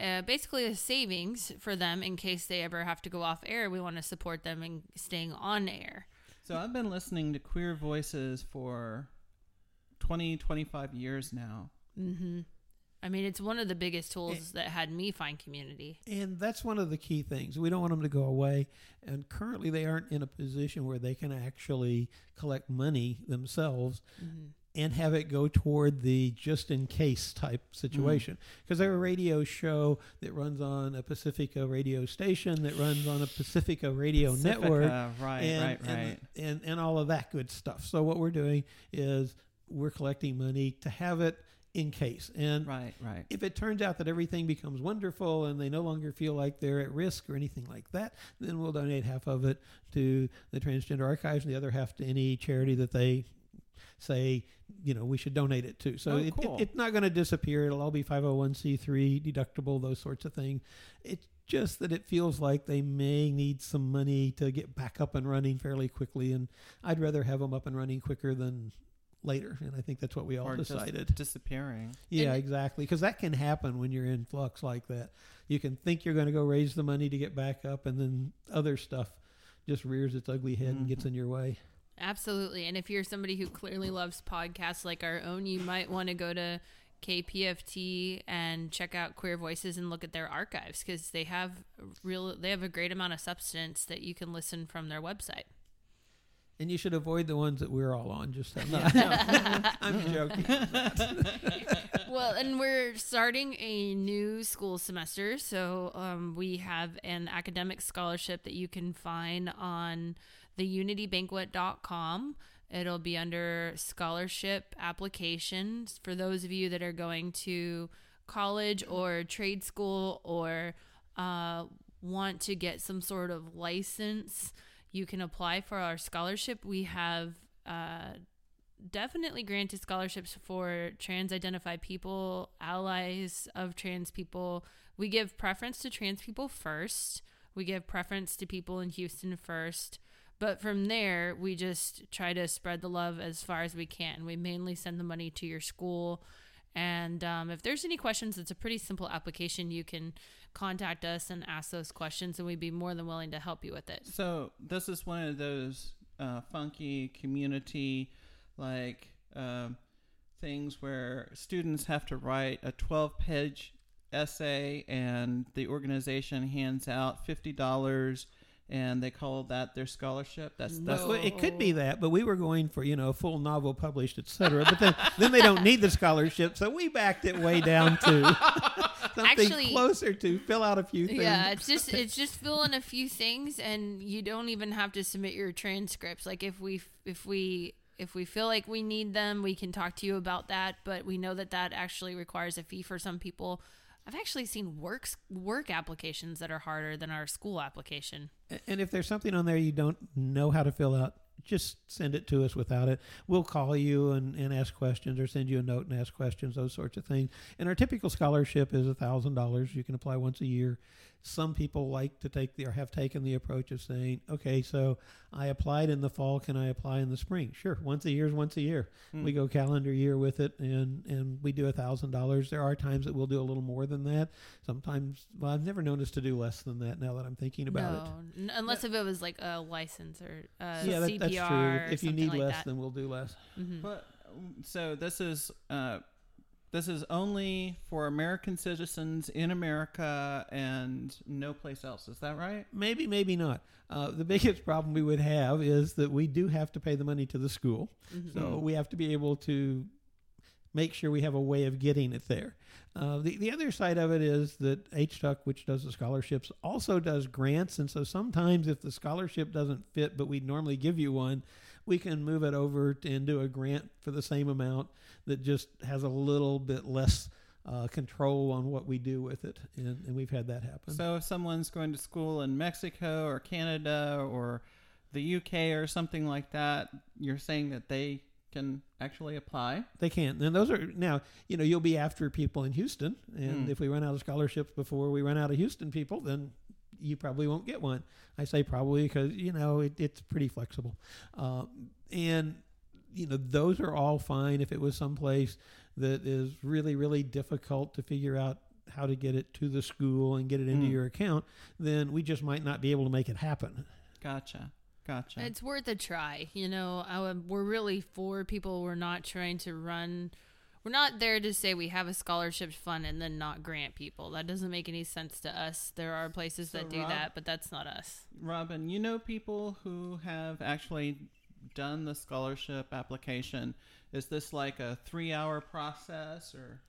uh, basically a savings for them in case they ever have to go off air. We want to support them in staying on air. So I've been listening to Queer Voices for 20, 25 years now. Mm-hmm. I mean, it's one of the biggest tools that had me find community. And that's one of the key things. We don't want them to go away. And currently, they aren't in a position where they can actually collect money themselves. Mm-hmm and have it go toward the just in case type situation. Because mm. they're a radio show that runs on a Pacifica radio station, that runs on a Pacifica radio Pacifica, network. Right, and, right, right. And, and, and all of that good stuff. So what we're doing is we're collecting money to have it in case. And right, right. if it turns out that everything becomes wonderful and they no longer feel like they're at risk or anything like that, then we'll donate half of it to the Transgender Archives and the other half to any charity that they say, you know, we should donate it to. So oh, it, cool. it, it's not going to disappear. It'll all be 501c3 deductible, those sorts of things. It's just that it feels like they may need some money to get back up and running fairly quickly. And I'd rather have them up and running quicker than later. And I think that's what we all or decided. disappearing. Yeah, and exactly. Because that can happen when you're in flux like that. You can think you're going to go raise the money to get back up, and then other stuff just rears its ugly head mm-hmm. and gets in your way. Absolutely. And if you're somebody who clearly loves podcasts like our own, you might want to go to KPFT and check out Queer Voices and look at their archives because they have real they have a great amount of substance that you can listen from their website. And you should avoid the ones that we're all on. Just no, no, I'm *laughs* joking. *laughs* well, and we're starting a new school semester, so um, we have an academic scholarship that you can find on theunitybanquet.com. It'll be under scholarship applications for those of you that are going to college or trade school or uh, want to get some sort of license. You can apply for our scholarship. We have uh, definitely granted scholarships for trans identified people, allies of trans people. We give preference to trans people first. We give preference to people in Houston first. But from there, we just try to spread the love as far as we can. We mainly send the money to your school. And um, if there's any questions, it's a pretty simple application. You can contact us and ask those questions, and we'd be more than willing to help you with it. So, this is one of those uh, funky community like uh, things where students have to write a 12 page essay, and the organization hands out $50 and they call that their scholarship. That's that's well, it could be that, but we were going for you know a full novel published, etc. But then *laughs* then they don't need the scholarship, so we backed it way down to *laughs* something Actually- closer to fill out a few things. Yeah, it's just *laughs* it's just fill in a few things, and you don't even have to submit your transcripts. Like if we if we if we feel like we need them, we can talk to you about that. But we know that that actually requires a fee for some people. I've actually seen works work applications that are harder than our school application. And if there's something on there you don't know how to fill out, just send it to us without it. We'll call you and, and ask questions or send you a note and ask questions, those sorts of things. And our typical scholarship is $1,000. You can apply once a year. Some people like to take the, or have taken the approach of saying, okay, so I applied in the fall. Can I apply in the spring? Sure. Once a year is once a year. Hmm. We go calendar year with it and, and we do a $1,000. There are times that we'll do a little more than that. Sometimes, well, I've never known us to do less than that now that I'm thinking about it. no, n- unless if it was like a license or uh, yeah, that, CPR. that's true. or If you need like less, that. then we'll do less. Mhm. But um, so this is uh, this is only for American citizens in America and no place else. Is that right? Maybe, maybe not. Uh, the *laughs* biggest problem we would have is that we do have to pay the money to the school, Mhm. so we have to be able to make sure we have a way of getting it there. Uh, the the other side of it is that HTUC, which does the scholarships, also does grants, and so sometimes if the scholarship doesn't fit, but we'd normally give you one, we can move it over and do a grant for the same amount that just has a little bit less. Uh, control on what we do with it, and, and we've had that happen. So if someone's going to school in Mexico or Canada or the UK or something like that, you're saying that they can actually apply. They can. And those are now, you know, you'll be after people in Houston. And Hmm. if we run out of scholarships before we run out of Houston people, then you probably won't get one. I say probably because, you know, it, it's pretty flexible. Uh, and, you know, those are all fine if it was someplace that is really, really difficult to figure out how to get it to the school and get it into Hmm. your account, then we just might not be able to make it happen. Gotcha. Gotcha. It's worth a try. You know, I, would- we're really for people. We're not trying to run. We're not there to say we have a scholarship fund and then not grant people. That doesn't make any sense to us. There are places So, that do Rob- that, but that's not us. Robin, you know people who have actually done the scholarship application. Is this like a three-hour process or?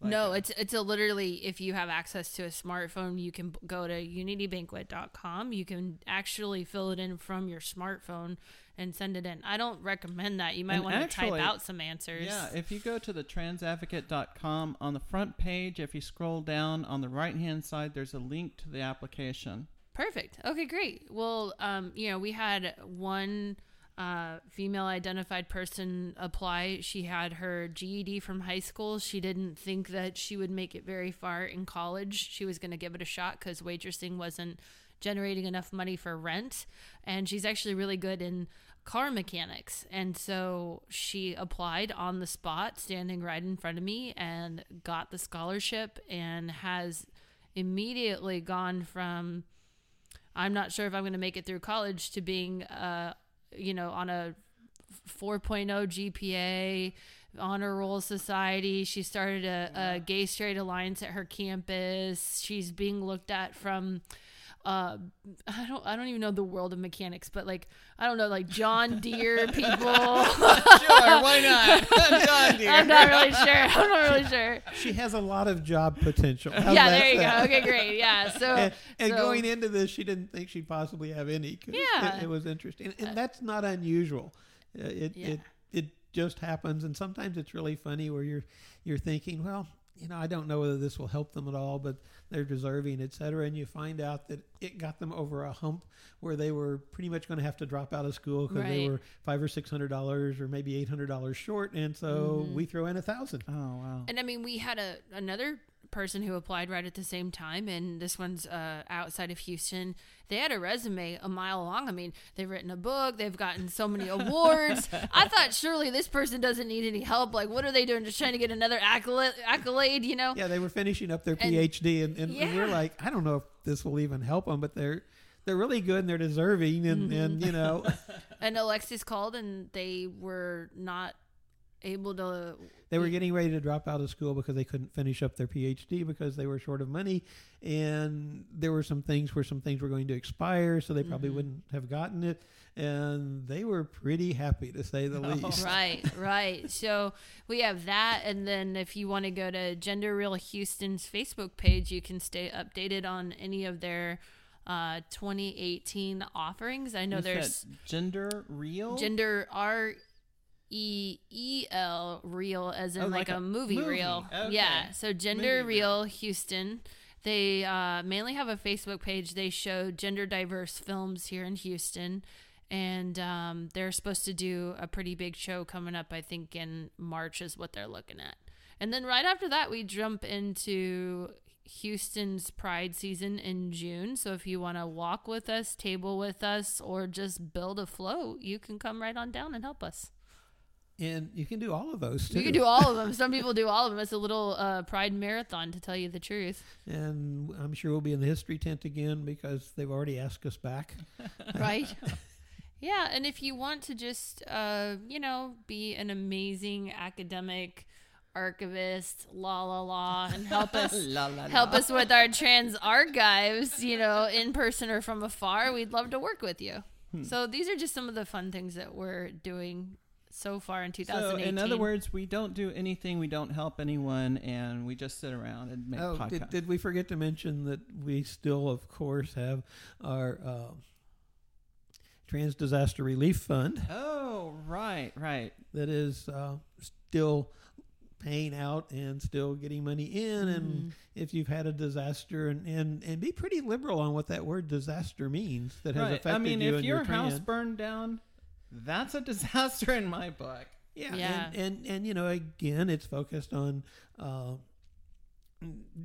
like no, a- it's it's a literally if you have access to a smartphone, you can go to unitybanquet.com. You can actually fill it in from your smartphone and send it in. I don't recommend that. You might And want to type out some answers. Yeah, if you go to the transadvocate.com on the front page, if you scroll down on the right hand side, there's a link to the application. Perfect. Okay, great. Well, um, you know, we had one uh, female identified person apply. She had her GED from high school. She didn't think that she would make it very far in college. She was going to give it a shot because waitressing wasn't generating enough money for rent. And she's actually really good in car mechanics. And so she applied on the spot, standing right in front of me, and got the scholarship and has immediately gone from I'm not sure if I'm going to make it through college to being, uh, you know, on a 4.0 GPA, honor roll society. She started a, a gay straight alliance at her campus. She's being looked at from. Uh, I don't. I don't even know the world of mechanics, but like I don't know, like John Deere people. *laughs* sure, why not? *laughs* John Deere. I'm not really sure. *laughs* I'm not really sure. She has a lot of job potential. How's yeah, there you go. Okay, great. Yeah. So and, and so- going into this, she didn't think she'd possibly have any. 'cause Yeah. Uh, it, it was interesting, and that's not unusual. Uh, It Yeah. it it just happens, and sometimes it's really funny where you're you're thinking, well, you know, I don't know whether this will help them at all, but they're deserving, et cetera. And you find out that it got them over a hump where they were pretty much going to have to drop out of school because they were five or six hundred dollars or maybe eight hundred dollars short, and so Mhm. we throw in a thousand. Oh wow! And I mean, we had a another person who applied right at the same time, and this one's uh, outside of Houston. They had a resume a mile long. I mean, they've written a book. They've gotten so many *laughs* awards. I thought surely this person doesn't need any help. Like, what are they doing? Just trying to get another accolade? Accolade, you know? Yeah, they were finishing up their And- PhD, and, and, and we're like, I don't know if this will even help them, but they're they're really good and they're deserving, and and you know, *laughs* And Alexis called, and they were not able to. They were getting ready to drop out of school because they couldn't finish up their PhD because they were short of money, and there were some things where some things were going to expire, so they probably Mhm. wouldn't have gotten it, and they were pretty happy to say the least. *laughs* Right, right. So we have that, and then if you want to go to Gender Reel Houston's Facebook page, you can stay updated on any of their uh, 2018 offerings. I know You there's gender reel. Gender R E E L real as in Oh, like, like a, a movie, movie. reel. Okay. Yeah. So Gender Movie Reel Houston. They uh, mainly have a Facebook page. They show gender diverse films here in Houston. And um, they're supposed to do a pretty big show coming up, I think in March is what they're looking at. And then right after that, we jump into Houston's Pride season in June. So if you want to walk with us, table with us, or just build a float, you can come right on down and help us. And you can do all of those too. You can do all of them. *laughs* Some people do all of them. It's a little uh, Pride marathon, to tell you the truth. And I'm sure we'll be in the history tent again because they've already asked us back. *laughs* right? yeah, and if you want to just, uh, you know, be an amazing academic archivist, la la la, and help *laughs* us La, la, help la. us with our trans archives, you know, in person or from afar, we'd love to work with you. Hmm. So these are just some of the fun things that we're doing so far in 2018. So in other words, we don't do anything. We don't help anyone, and we just sit around and make Oh, podcasts. did, did we forget to mention that we still, of course, have our uh, Trans Disaster Relief Fund Oh, right, right. that is uh, still paying out and still getting money in. And if you've had a disaster, and, and, and be pretty liberal on what that word disaster means that has right. affected I mean, you if and your your house burned down, that's a *laughs* disaster in my book. Yeah, Yeah. And, and and you know, again, it's focused on uh,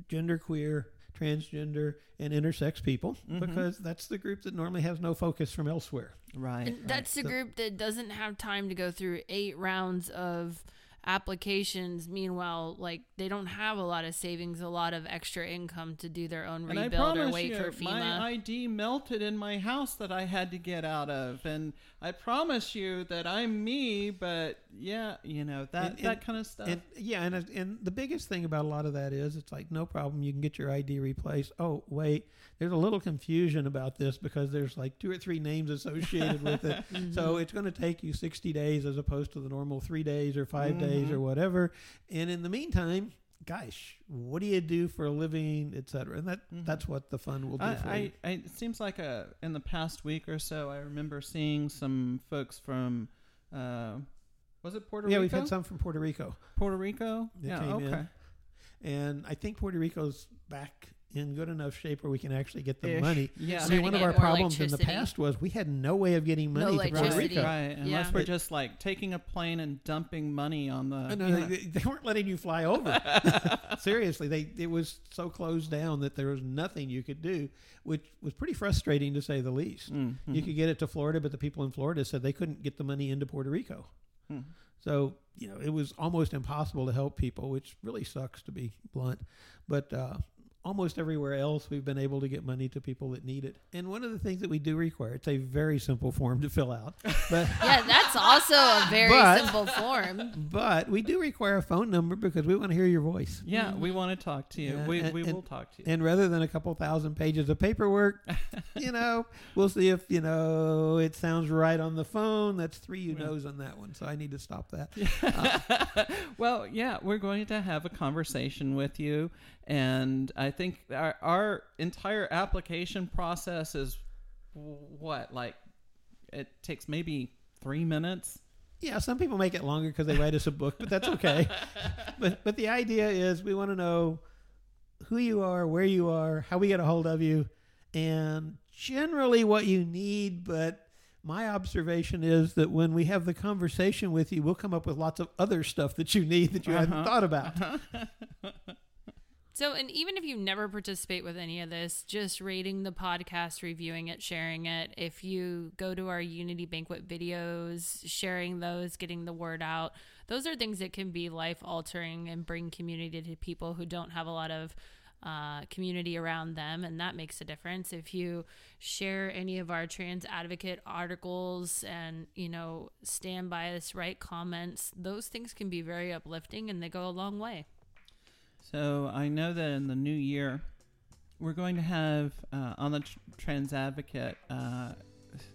genderqueer, transgender, and intersex people Mhm. because that's the group that normally has no focus from elsewhere. Right. And that's the So- group that doesn't have time to go through eight rounds of applications. Meanwhile, like they don't have a lot of savings, a lot of extra income to do their own And I rebuild or promise wait you, for FEMA. my ID melted in my house that I had to get out of, and I promise you that I'm me. But yeah, you know that And- that and- kind of stuff. And, yeah, and and the biggest thing about a lot of that is it's like no problem, you can get your ID replaced. Oh wait, there's a little confusion about this because there's like two or three names associated with it, *laughs* so it's going to take you 60 days as opposed to the normal three days or 5 days Mhm. or whatever. And in the meantime. Gosh, what do you do for a living, et cetera? And that that's what the fund will do I, for I, you. I, it seems like a in the past week or so, I remember seeing some folks from, uh, was it Puerto yeah, Rico? Yeah, we've had some from Puerto Rico. Puerto Rico. that yeah. came okay. in. And I think Puerto Rico's back in good enough shape where we can actually get the Ish. money. Yeah. I Starting mean, one to of get our more problems in the electricity. past was we had no way of getting money No to Puerto electricity. Rico. Right, unless Yeah. we're just like taking a plane and dumping money on the. No, you know- they, they weren't letting you fly over. *laughs* Seriously, they it was so closed down that there was nothing you could do, which was pretty frustrating to say the least. Mm, You mhm. could get it to Florida, but the people in Florida said they couldn't get the money into Puerto Rico. Hmm. So you know it was almost impossible to help people, which really sucks to be blunt. But uh, almost everywhere else, we've been able to get money to people that need it. And one of the things that we do require it's a very simple form to fill out, but *laughs* yeah, that's also a very But- simple form. but we do require a phone number because we want to hear your voice. Yeah, we want to talk to you. Yeah, we and- we and- will talk to you. And rather than a couple thousand pages of paperwork, *laughs* you know, we'll see if, you know, it sounds right on the phone. That's three you knows on that one. So I need to stop that. *laughs* Uh, well, yeah, we're going to have a conversation with you, and I think our, our entire application process is what like it takes maybe three minutes. yeah, some people make it longer because they write us a book, but that's okay. *laughs* but but the idea is we want to know who you are, where you are, how we get a hold of you, and generally what you need. But my observation is that when we have the conversation with you, we'll come up with lots of other stuff that you need that you hadn't Uh-huh. thought about. *laughs* So, and even if you never participate with any of this, just rating the podcast, reviewing it, sharing it. If you go to our Unity Banquet videos, sharing those, getting the word out, those are things that can be life altering and bring community to people who don't have a lot of uh, community around them, and that makes a difference. If you share any of our trans advocate articles and you know stand by us, write comments, those things can be very uplifting, and they go a long way. So I know that in the new year, we're going to have uh, on the tr- Trans Advocate uh,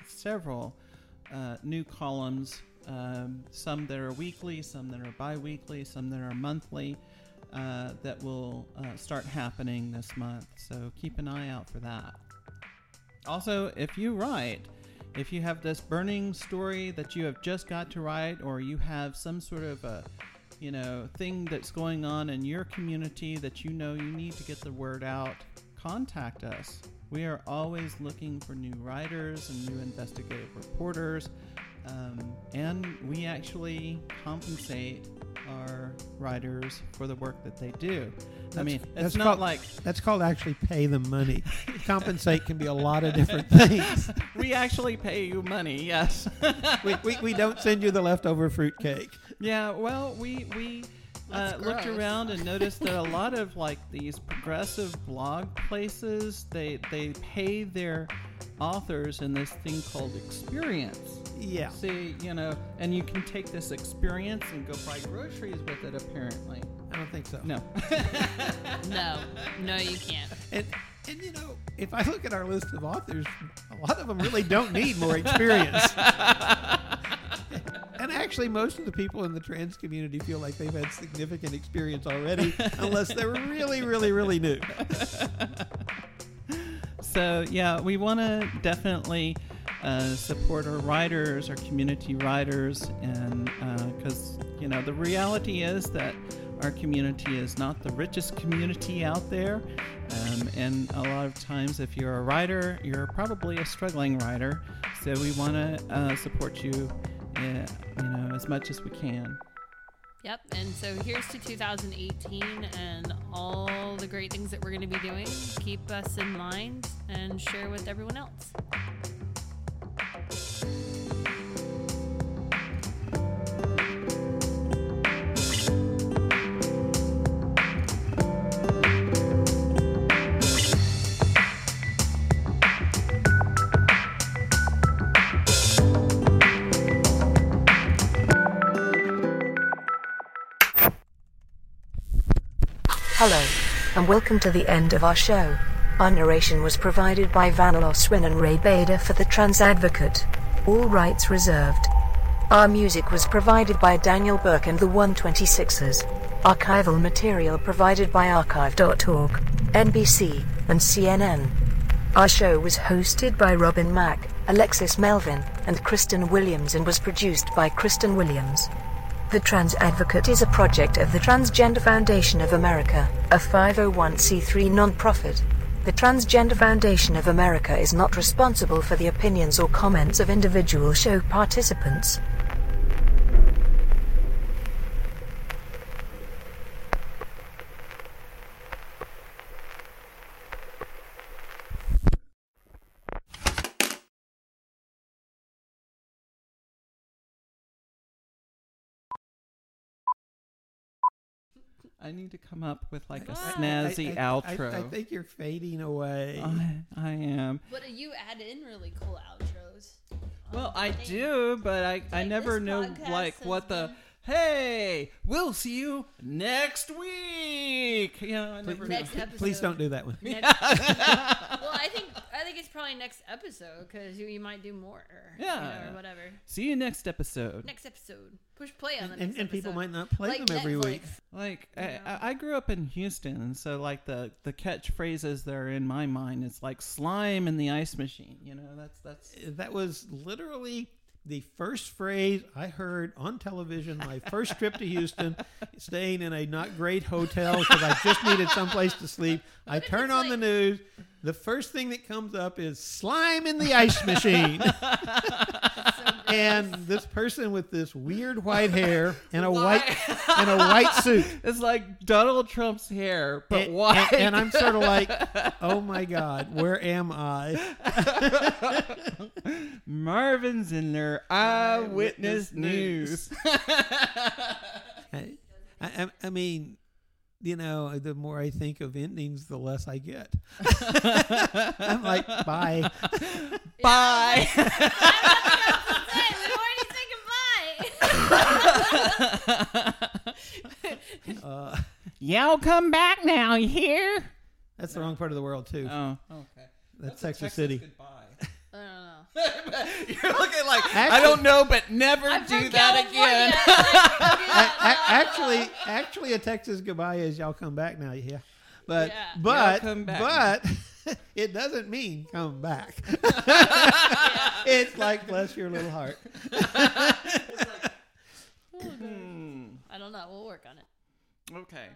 several uh, new columns. Um, some that are weekly, some that are bi-weekly, some that are monthly. Uh, that will uh, start happening this month. So keep an eye out for that. Also, if you write, if you have this burning story that you have just got to write, or you have some sort of a you know thing that's going on in your community that you know you need to get the word out, contact us. We are always looking for new writers and new investigative reporters, um, and we actually compensate our writers for the work that they do. I mean, it's that's not called, like that's called actually pay them money. *laughs* Compensate can be a lot of different things. *laughs* we actually pay you money. Yes, *laughs* we, we, we don't send you the leftover fruit cake. Yeah, well, we we uh, looked around and noticed that a *laughs* lot of like these progressive blog places they they pay their authors in this thing called experience. Yeah. See, you know, and you can take this experience and go buy groceries with it. Apparently, I don't think so. no. *laughs* No, no, you can't. And and you know, if I look at our list of authors, a lot of them really don't need more experience. *laughs* and actually, most of the people in the trans community feel like they've had significant experience already, *laughs* unless they're really, really, really new. So yeah, we want to definitely uh, support our writers, our community writers, and because you know the reality is that our community is not the richest community out there, um, and a lot of times, if you're a writer, you're probably a struggling writer. So we want to uh, support you, uh, you know, as much as we can. Yep. And so here's to 2018 and all the great things that we're going to be doing. Keep us in mind and share with everyone else. Hello, and welcome to the end of our show. Our narration was provided by Vanilla Swin and Ray Bader for the Trans Advocate. All rights reserved. Our music was provided by Daniel Burke and the 126ers. Archival material provided by archive.org, NBC, and CNN. Our show was hosted by Robin Mack, Alexis Melvin, and Cristan Williams and was produced by Cristan Williams. The Trans Advocate is a project of the Transgender Foundation of America, a 501c3 nonprofit. The Transgender Foundation of America is not responsible for the opinions or comments of individual show participants. I need to come up with like a I- snazzy I- I- outro. I, I think you're fading away. I, I am. But you add in really cool outros. Well, I do, but I, I never know like what the hey, we'll see you next week. You know, I never Next episode. Please don't do that one. Next- *laughs* well, I think I think it's probably next episode because you, you might do more. you know, Yeah. or whatever. See you next episode. Next episode. Push play on the And, next and people episode. might not play Like them every Netflix. week. Like I, I I grew up in Houston, and so like the the catchphrases that are in my mind is like slime in the ice machine. You know, that's that's That was literally the first phrase I heard on television. My first trip to Houston, *laughs* staying in a not great hotel because I just needed someplace to sleep. I turn on the news. The first thing that comes up is slime in the ice machine. *laughs* and this person with this weird white hair and a white *laughs* and a white suit. It's like Donald Trump's hair, but and, white. And, and I'm sort of like, *laughs* oh my God, where am I? Marvin Zindler eyewitness news. I, I, I mean, you know, the more I think of endings, the less I get. *laughs* I'm like, bye. *laughs* Bye. *laughs* Uh, Y'all come back now, you hear? That's the wrong part of the world too. Oh, okay. That's, That's Texas, Texas City. goodbye. I don't know. You're looking like I don't know, but never I'm do from that again. *laughs* *laughs* A- a- actually, actually, a Texas goodbye is y'all come back now. Yeah, but Yeah. but Y'all come back. but *laughs* it doesn't mean come back. It's like bless your little heart. Hmm. I don't know. We'll work on it. okay.